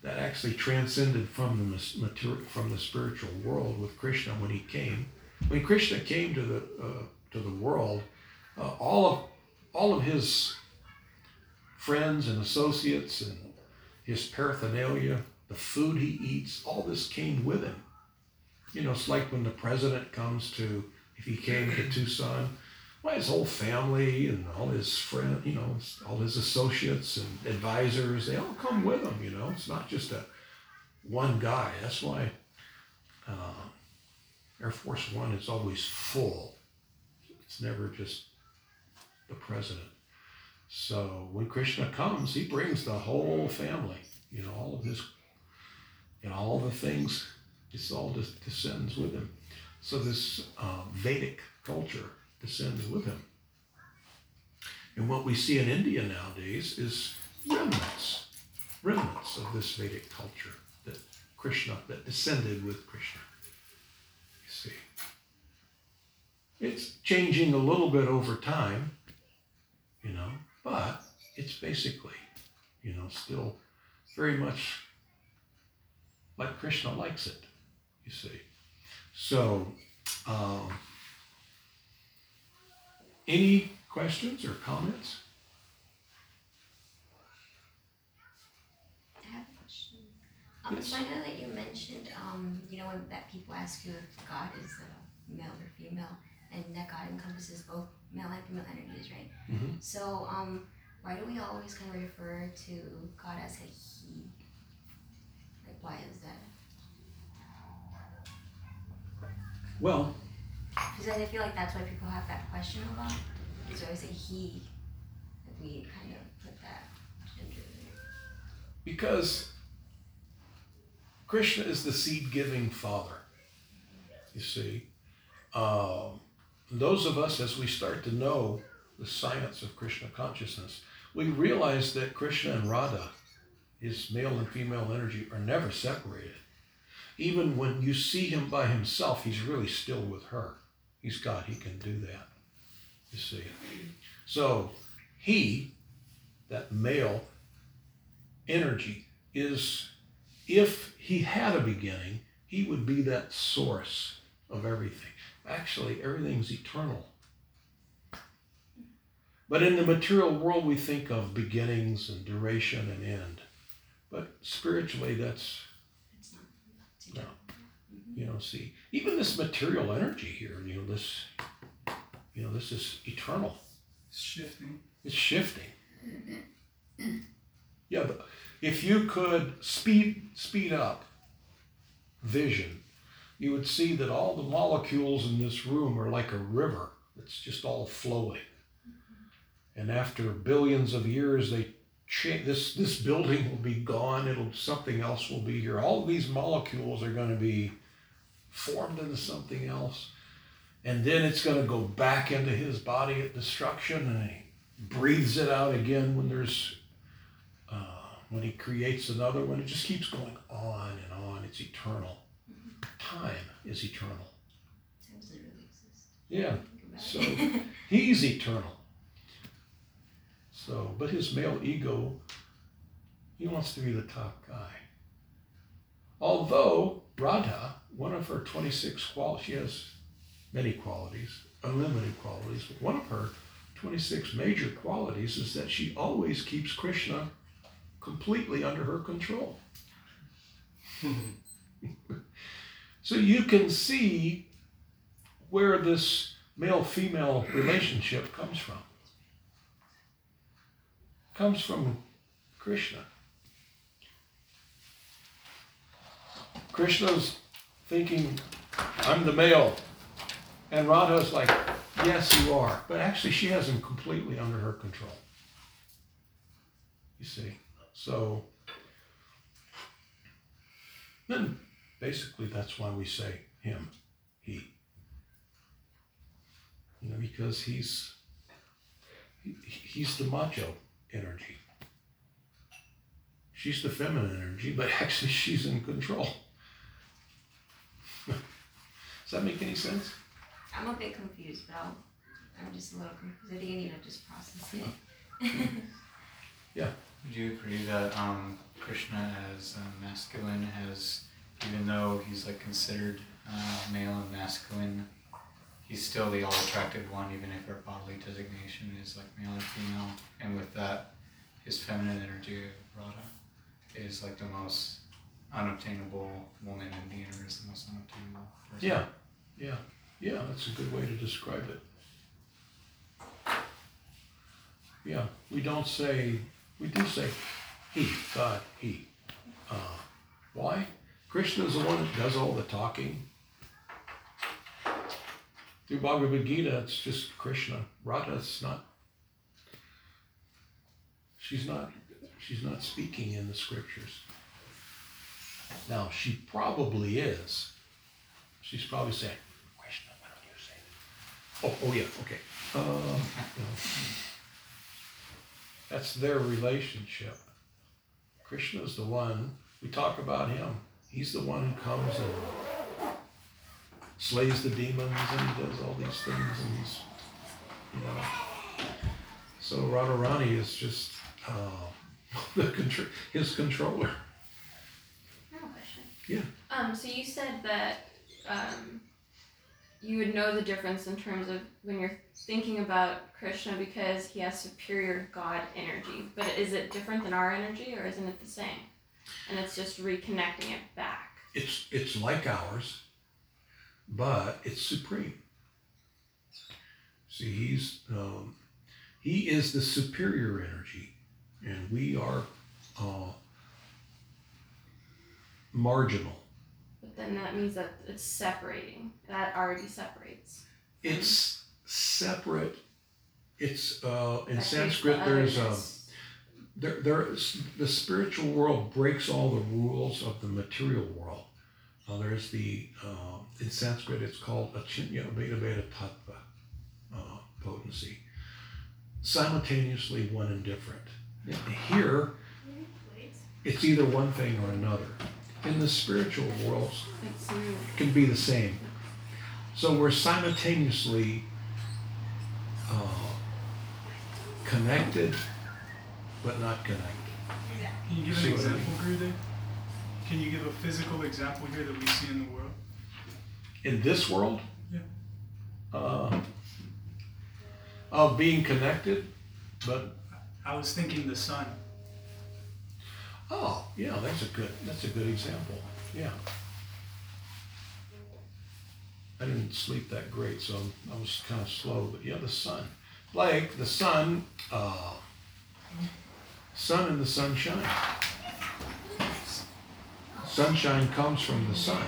that actually transcended from the mas- mater- from the spiritual world with Krishna when he came, when Krishna came to the uh, to the world, uh, all of all of his friends and associates and his paraphernalia, the food he eats, all this came with him. You know, it's like when the president comes to, if he came to Tucson, well, his whole family and all his friends, you know, all his associates and advisors, they all come with him, you know. It's not just a one guy. That's why uh, Air Force One is always full. It's never just the president. So when Krishna comes, he brings the whole family, you know, all of his, you know, all the things, it's all just descends with him. So this uh, Vedic culture descends with him. And what we see in India nowadays is remnants, remnants of this Vedic culture that Krishna, that descended with Krishna. You see. It's changing a little bit over time, you know, but it's basically, you know, still very much like Krishna likes it, you see. So, um, any questions or comments?
I have a question. Um,
Yes.
I know that you mentioned, um, you know, when that people ask you if God is uh, male or female, and that God encompasses both male and female energies, right?
Mhm.
So, um, why do we always kind of refer to God as a he? Like, why is that?
Well,
Because I feel like that's why people have that question a lot. Is always a he. Like we kind of put that gender
because Krishna is the seed giving father, you see. Um, those of us, as we start to know the science of Krishna consciousness, we realize that Krishna and Radha, his male and female energy, are never separated. Even when you see him by himself, he's really still with her. He's God, he can do that, you see. So, he, that male energy, is if he had a beginning, he would be that source of everything. Actually, everything's eternal. But in the material world, we think of beginnings and duration and end. But spiritually, that's,
It's not. It's
No. You know, see, even this material energy here, you know, this, you know, this is eternal.
It's shifting.
It's shifting. Yeah, but if you could speed speed up vision, you would see that all the molecules in this room are like a river that's just all flowing. And after billions of years, they cha- this this building will be gone. It'll something else will be here. All of these molecules are going to be formed into something else, and then it's going to go back into his body at destruction, and he breathes it out again when there's uh, When he creates another one, it just keeps going on and on. It's eternal. Time is eternal.
Time doesn't really exist.
Yeah. So he's eternal. So, but his male ego, he wants to be the top guy. Although Radha, one of her 26 qualities, she has many qualities, unlimited qualities, but one of her 26 major qualities is that she always keeps Krishna completely under her control. so you can see where this male female relationship comes from. Comes from Krishna. Krishna's thinking, I'm the male. And Radha's like, yes, you are. But actually, she has him completely under her control. You see? So, then basically, that's why we say him, he. You know, because he's he, he's the macho energy. She's the feminine energy, but actually she's in control. Does that make any sense?
I'm a bit confused, but I'll, I'm just a little confused. I think I need to just process it. Yeah.
Would you agree that um, Krishna as uh, masculine has, even though he's like considered uh, male and masculine, he's still the all attractive one, even if our bodily designation is like male or female. And with that, his feminine energy, Radha, is like the most unobtainable woman, and Dina is the most unobtainable person.
Yeah, yeah, yeah, that's a good way to describe it. Yeah, we don't say, we do say he, God, he. Uh, why? Krishna's the one that does all the talking. Through Bhagavad Gita, it's just Krishna. Radha's not, she's not, she's not speaking in the scriptures. Now, she probably is. She's probably saying, Krishna, why don't you say that? Oh, oh yeah, okay. Um, that's their relationship. Krishna's the one, we talk about him. He's the one who comes and slays the demons and does all these things and he's, you know. So Radharani is just uh, the contr- his controller.
I have a question.
Yeah.
Um, so you said that um, you would know the difference in terms of when you're thinking about Krishna because he has superior God energy. But is it different than our energy or isn't it the same? And it's just reconnecting it back.
It's it's like ours, but it's supreme. See, he's um, he is the superior energy, and we are uh, marginal.
But then that means that it's separating. That already separates.
It's separate. It's uh, in
That
Sanskrit.
the
There's a
otherness.
there, there's the spiritual world breaks all the rules of the material world. Uh, there's the uh, in Sanskrit it's called achintya bheda abheda tattva uh, potency, simultaneously one and different. Here, it's either one thing or another. In the spiritual
worlds
it can be the same. So we're simultaneously uh, connected, but not connected.
Can you give
See
an
what I mean?
example, Gurudev? Can you give a physical example here that we see in the world?
in this world
Yeah.
uh, of being connected but
I was thinking the sun.
Oh yeah that's a good that's a good example. Yeah. I didn't sleep that great so i was kind of slow but yeah the sun. Like the sun uh, sun and the sunshine. Sunshine comes from the sun.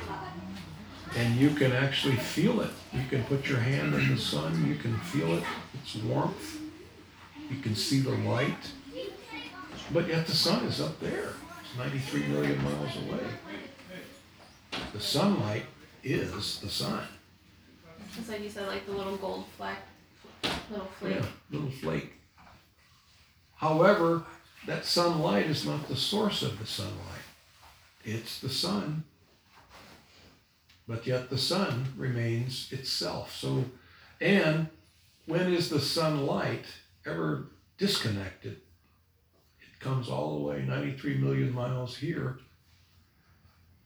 And you can actually feel it. You can put your hand in the sun, you can feel it, its warmth, you can see the light. But yet the sun is up there, it's 93 million miles away. The sunlight is the sun.
It's like you said, like the little gold fleck, little flake.
Yeah, little flake. However, that sunlight is not the source of the sunlight. It's the sun. But yet the sun remains itself. So, and when is the sunlight ever disconnected? Comes all the way 93 million miles here.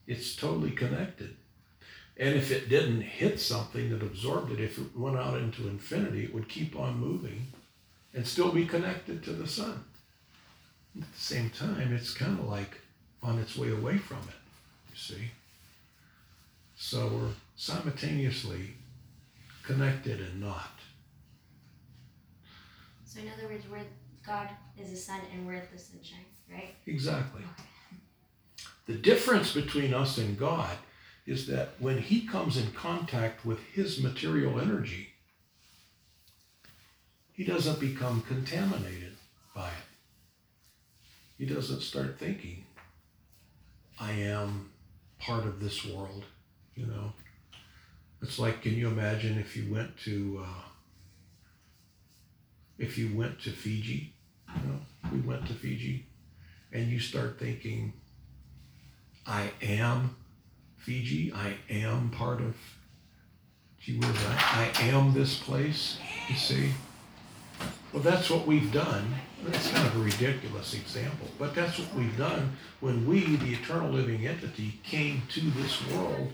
It's totally connected. And if it didn't hit something that absorbed it, if it went out into infinity, it would keep on moving and still be connected to the sun. At the same time, it's kind of like on its way away from it, you see. So we're simultaneously connected and not.
So in other words, we're God is the sun and we're the sunshine, right?
Exactly. The difference between us and God is that when He comes in contact with His material energy, He doesn't become contaminated by it. He doesn't start thinking, I am part of this world, you know. It's like, can you imagine if you went to, uh, if you went to Fiji, you know, we went to Fiji, and you start thinking, I am Fiji, I am part of, gee whiz, I, I am this place, you see? Well, that's what we've done. That's kind of a ridiculous example, but that's what we've done when we, the eternal living entity, came to this world.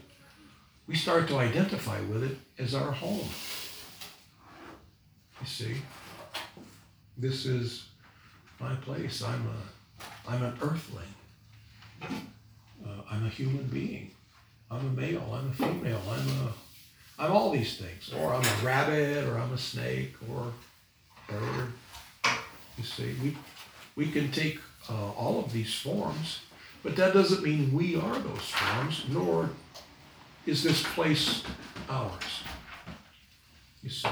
We start to identify with it as our home. You see? This is my place. I'm a, I'm an earthling. Uh, I'm a human being. I'm a male. I'm a female. I'm a, I'm all these things. Or I'm a rabbit, or I'm a snake, or bird. You see, we, we can take uh, all of these forms, but that doesn't mean we are those forms, nor is this place ours. You see,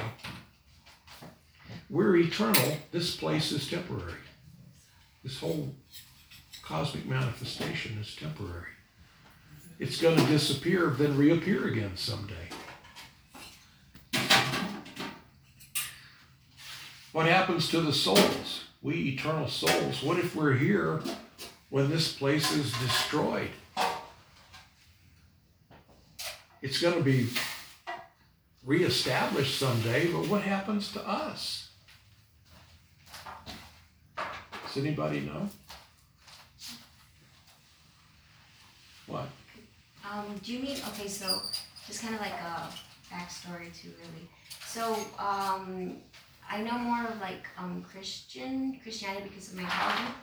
we're eternal. This place is temporary. This whole cosmic manifestation is temporary. It's going to disappear, then reappear again someday. What happens to the souls? We eternal souls. What if we're here when this place is destroyed? It's going to be reestablished someday, but what happens to us? Does anybody know? What?
Um, do you mean okay? So just kind of like a backstory too, really. So um, I know more of like um, Christian Christianity because of my childhood,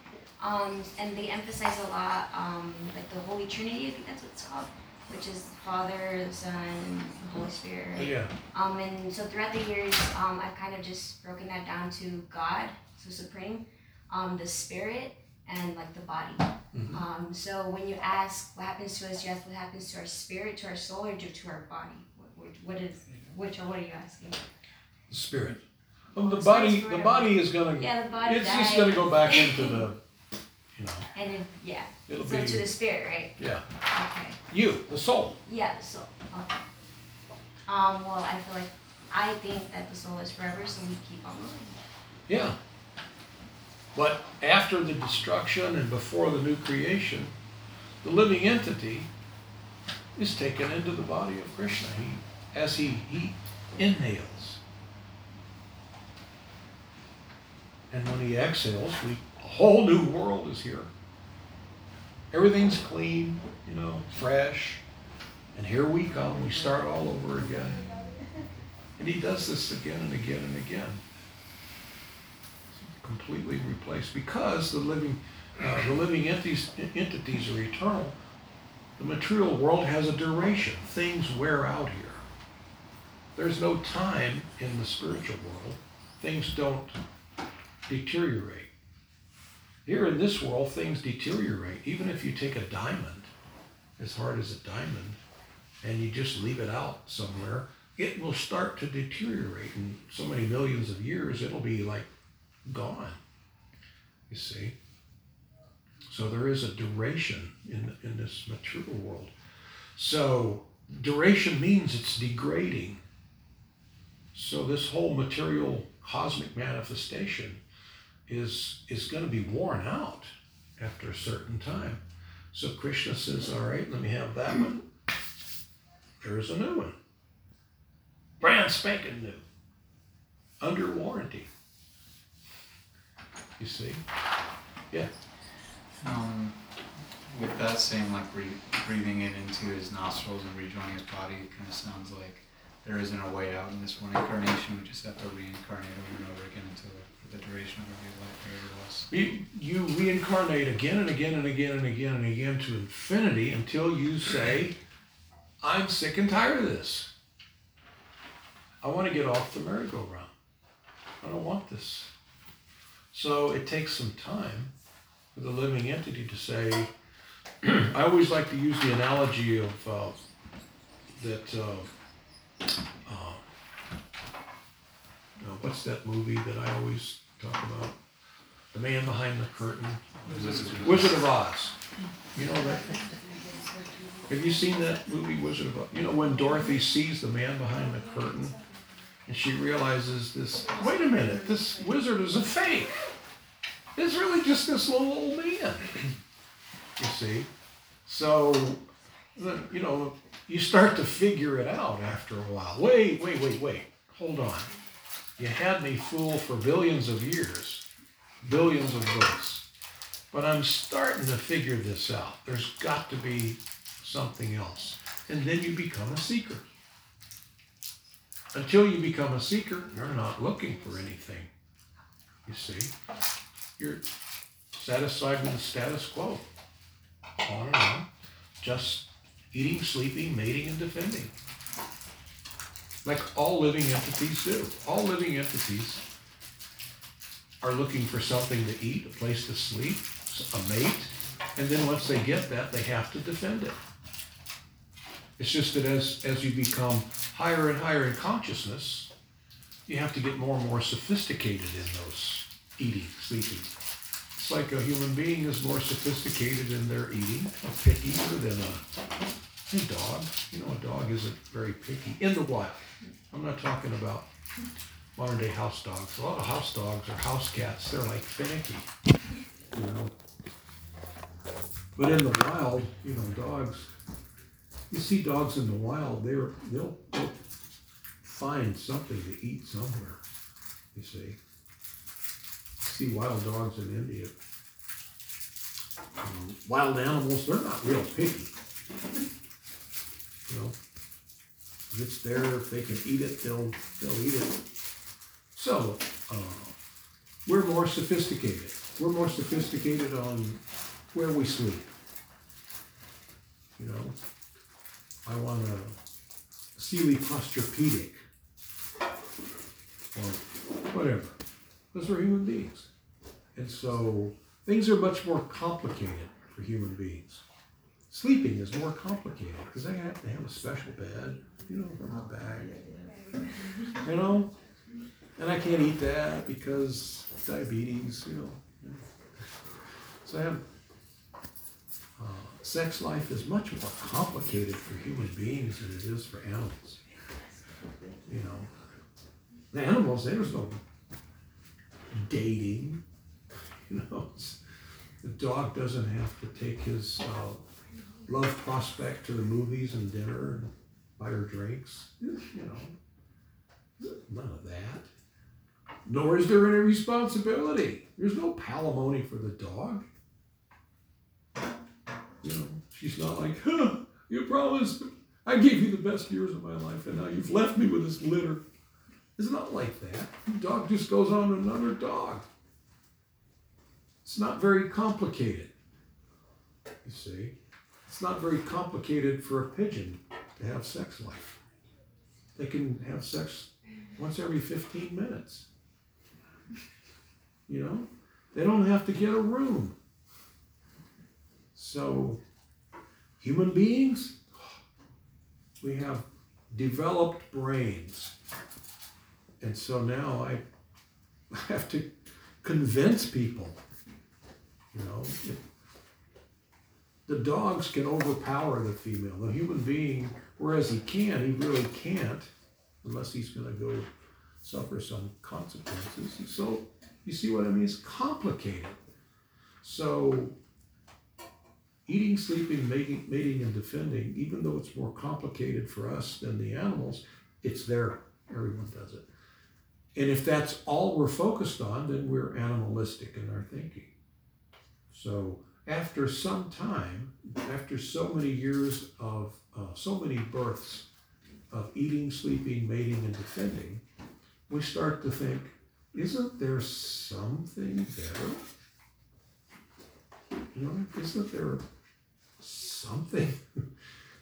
um, and they emphasize a lot um, like the Holy Trinity. I think that's what it's called, which is Father, Son, and Holy Spirit. Right?
Yeah.
Um, and so throughout the years, um, I've kind of just broken that down to God, so Supreme, um, the Spirit, and like the body.
Mhm.
Um, so when you ask what happens to us, you ask what happens to our spirit, to our soul, or to to our body. What, what, what is which or what are you asking?
The spirit. Well, the
The
body, the body is gonna.
Yeah, the body
It's
died.
just gonna go back into the, you know,
And then, yeah,
it'll
so to
be,
the spirit, right?
yeah,
Okay.
you, the soul.
Yeah, the soul. Okay. Um, well, I feel like I think that the soul is forever, so we keep on moving.
Yeah. But after the destruction and before the new creation, the living entity is taken into the body of Krishna. He, as he, he inhales. And when he exhales, we, a whole new world is here. Everything's clean, you know, fresh. And here we come, we start all over again. And he does this again and again and again completely replaced because the living uh, the living entities entities are eternal. The material world has a duration. Things wear out here. There's no time in the spiritual world. Things don't deteriorate. Here in this world, things deteriorate. Even if you take a diamond, as hard as a diamond, and you just leave it out somewhere, it will start to deteriorate. In so many millions of years, it'll be like gone. You see? So there is a duration in, in this material world. So duration means it's degrading. So this whole material cosmic manifestation is is going to be worn out after a certain time. So Krishna says, "All right, let me have that one. There's a new one, brand spanking new, under warranty." You see? Yeah.
Um, with that same like re- breathing it into his nostrils and rejoining his body, it kind of sounds like there isn't a way out in this one incarnation. We just have to reincarnate over and over again until for the duration of our life, it was.
You, you reincarnate again and again and again and again and again to infinity until you say, I'm sick and tired of this. I want to get off the merry-go-round. I don't want this. So it takes some time for the living entity to say, I always like to use the analogy of uh, that, uh, uh, no, what's that movie that I always talk about? The Man Behind the Curtain. Wizard of Oz. You know that? Have you seen that movie, Wizard of Oz? You know when Dorothy sees the man behind the curtain and she realizes this, wait a minute, this wizard is a fake. It's really just this little old man. You see? So, the, you know, you start to figure it out after a while. Wait, wait, wait, wait. Hold on. You had me fooled for billions of years, billions of books. But I'm starting to figure this out. There's got to be something else. And then you become a seeker. Until you become a seeker, you're not looking for anything. You see? You're satisfied with the status quo. On and on. Just eating, sleeping, mating, and defending. Like all living entities do. All living entities are looking for something to eat, a place to sleep, a mate, and then once they get that, they have to defend it. It's just that as, as you become higher and higher in consciousness, you have to get more and more sophisticated in those eating, sleeping. It's like a human being is more sophisticated in their eating, a pickier than a, a dog. You know, a dog isn't very picky in the wild. I'm not talking about modern day house dogs. A lot of house dogs are house cats. They're like finicky, you know. But in the wild, you know, dogs. You see dogs in the wild. They're they'll, they'll find something to eat somewhere. You see. See wild dogs in India. Um, wild animals, they're not real picky. You know, if it's there, if they can eat it, they'll they'll eat it. So, uh, we're more sophisticated. We're more sophisticated on where we sleep. You know, I want a Sealy Posturepedic or whatever. Because we're human beings. And so things are much more complicated for human beings. Sleeping is more complicated because I have to have a special bed, you know, for my bag. You know? And I can't eat that because diabetes, you know. So I have uh, sex life is much more complicated for human beings than it is for animals. You know, the animals there's no dating. You know, the dog doesn't have to take his uh, love prospect to the movies and dinner and buy her drinks. You know, none of that. Nor is there any responsibility. There's no palimony for the dog. You know, she's not like, huh, you promised I gave you the best years of my life and now you've left me with this litter. It's not like that. The dog just goes on another dog. It's not very complicated. You see? It's not very complicated for a pigeon to have sex life. They can have sex once every 15 minutes. You know? They don't have to get a room. So, human beings, we have developed brains. And so now I have to convince people, you know, the dogs can overpower the female. The human being, whereas he can, he really can't, unless he's going to go suffer some consequences. So, you see what I mean? It's complicated. So, eating, sleeping, mating, mating, and defending, even though it's more complicated for us than the animals, it's there. Everyone does it. And if that's all we're focused on, then we're animalistic in our thinking. So, after some time, after so many years of uh, so many births of eating, sleeping, mating, and defending, we start to think, isn't there something better? You know, isn't there something?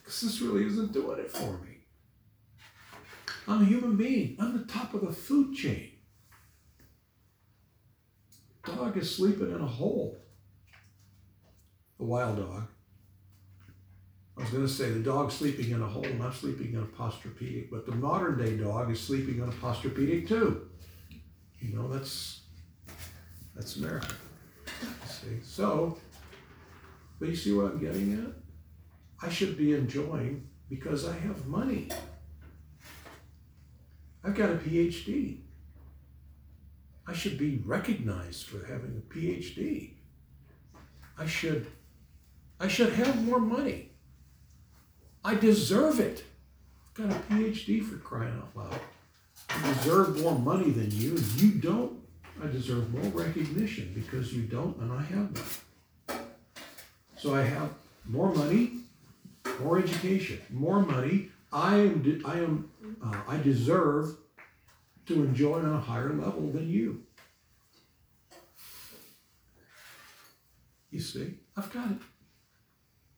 Because this really isn't doing it for me. I'm a human being. I'm the top of the food chain. Dog is sleeping in a hole. The wild dog. I was going to say the dog sleeping in a hole, not sleeping in a posturepedic, but the modern day dog is sleeping in a posturepedic too. You know, that's that's America. See, so, but you see what I'm getting at? I should be enjoying because I have money. I've got a PhD. I should be recognized for having a PhD. I should I should have more money. I deserve it. I've got a PhD for crying out loud. I deserve more money than you, and you don't. I deserve more recognition because you don't, and I have none. So I have more money, more education, more money. I am. I am. Uh, I deserve to enjoy on a higher level than you. You see, I've got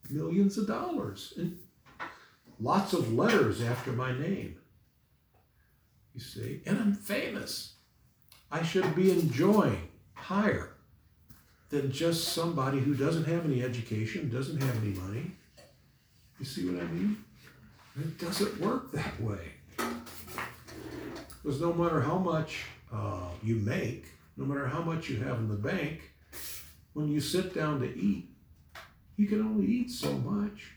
millions of dollars and lots of letters after my name. You see, and I'm famous. I should be enjoying higher than just somebody who doesn't have any education, doesn't have any money. You see what I mean? It doesn't work that way. Because no matter how much uh, you make, no matter how much you have in the bank, when you sit down to eat, you can only eat so much.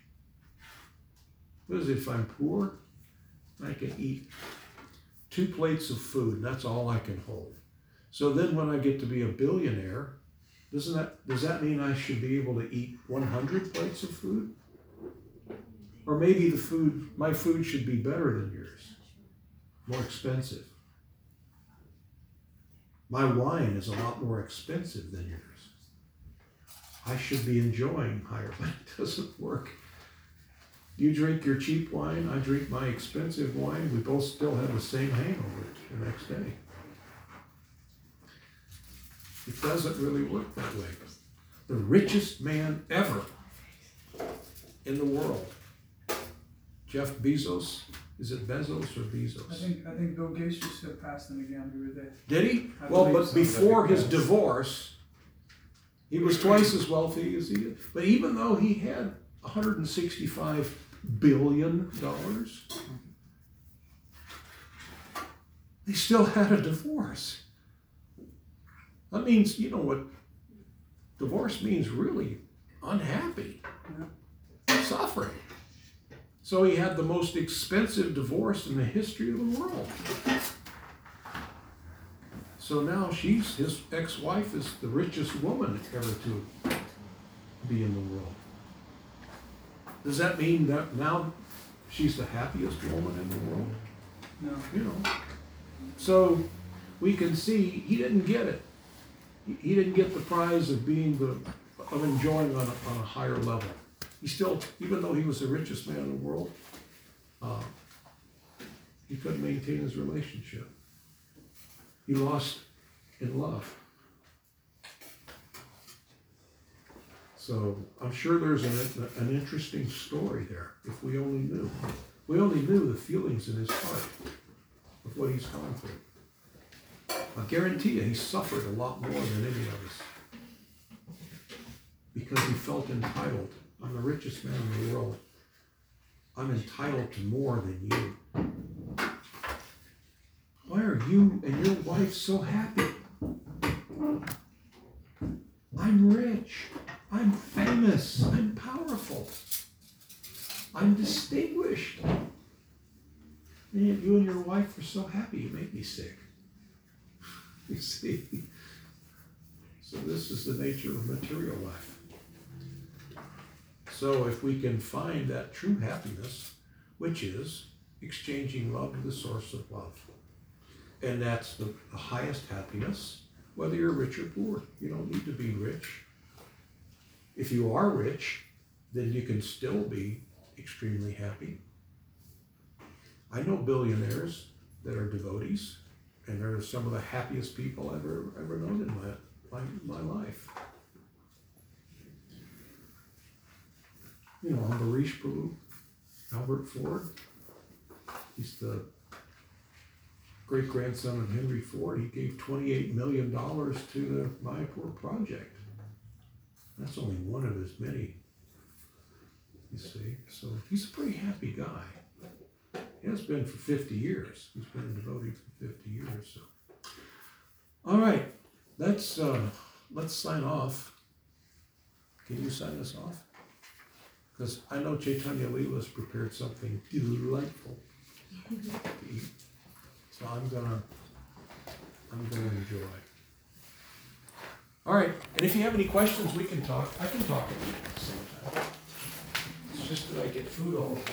It if I'm poor? I can eat two plates of food, that's all I can hold. So then when I get to be a billionaire, doesn't that does that mean I should be able to eat 100 plates of food? Or maybe the food my food should be better than yours. More expensive. My wine is a lot more expensive than yours. I should be enjoying higher, but it doesn't work. You drink your cheap wine, I drink my expensive wine, we both still have the same hangover the next day. It doesn't really work that way. The richest man ever in the world, Jeff Bezos, is it Bezos or Bezos?
I think, I think Bill Gates just surpassed him again the other day.
Did he?
I
Well, but before his divorce, he was twice as wealthy as he is. But even though he had 165 billion dollars, they still had a divorce. That means, you know what divorce means really unhappy, suffering. So he had the most expensive divorce in the history of the world. So now she's his ex-wife is the richest woman ever to be in the world. Does that mean that now she's the happiest woman in the world?
No.
You know. So we can see he didn't get it. He, he didn't get the prize of being the of enjoying on a, on a higher level. He still, even though he was the richest man in the world, uh, he couldn't maintain his relationship. He lost in love. So I'm sure there's an, an interesting story there if we only knew. We only knew the feelings in his heart of what he's gone through. I guarantee you he suffered a lot more than any of us. Because he felt entitled. I'm the richest man in the world. I'm entitled to more than you. You and your wife so happy? I'm rich. I'm famous. I'm powerful. I'm distinguished. And yet you and your wife are so happy you make me sick. You see? So this is the nature of material life. So if we can find that true happiness, which is exchanging love to the source of love. And that's the, the highest happiness, whether you're rich or poor. You don't need to be rich. If you are rich, then you can still be extremely happy. I know billionaires that are devotees, and they're some of the happiest people I've ever, ever known in my, my, my life. You know, Ambarish Prabhu, Alfred Ford, he's the great grandson of Henry Ford. He gave $28 million to the Mayapur project. That's only one of his many, you see. So he's a pretty happy guy. He has been for 50 years. He's been a devotee for 50 years. So. All right, let's, uh, let's sign off. Can you sign us off? Because I know Chaitanya Leela's prepared something delightful to eat. So I'm gonna, I'm gonna enjoy. All right, and if you have any questions, we can talk. I can talk at the same time. It's just that I get food all the time.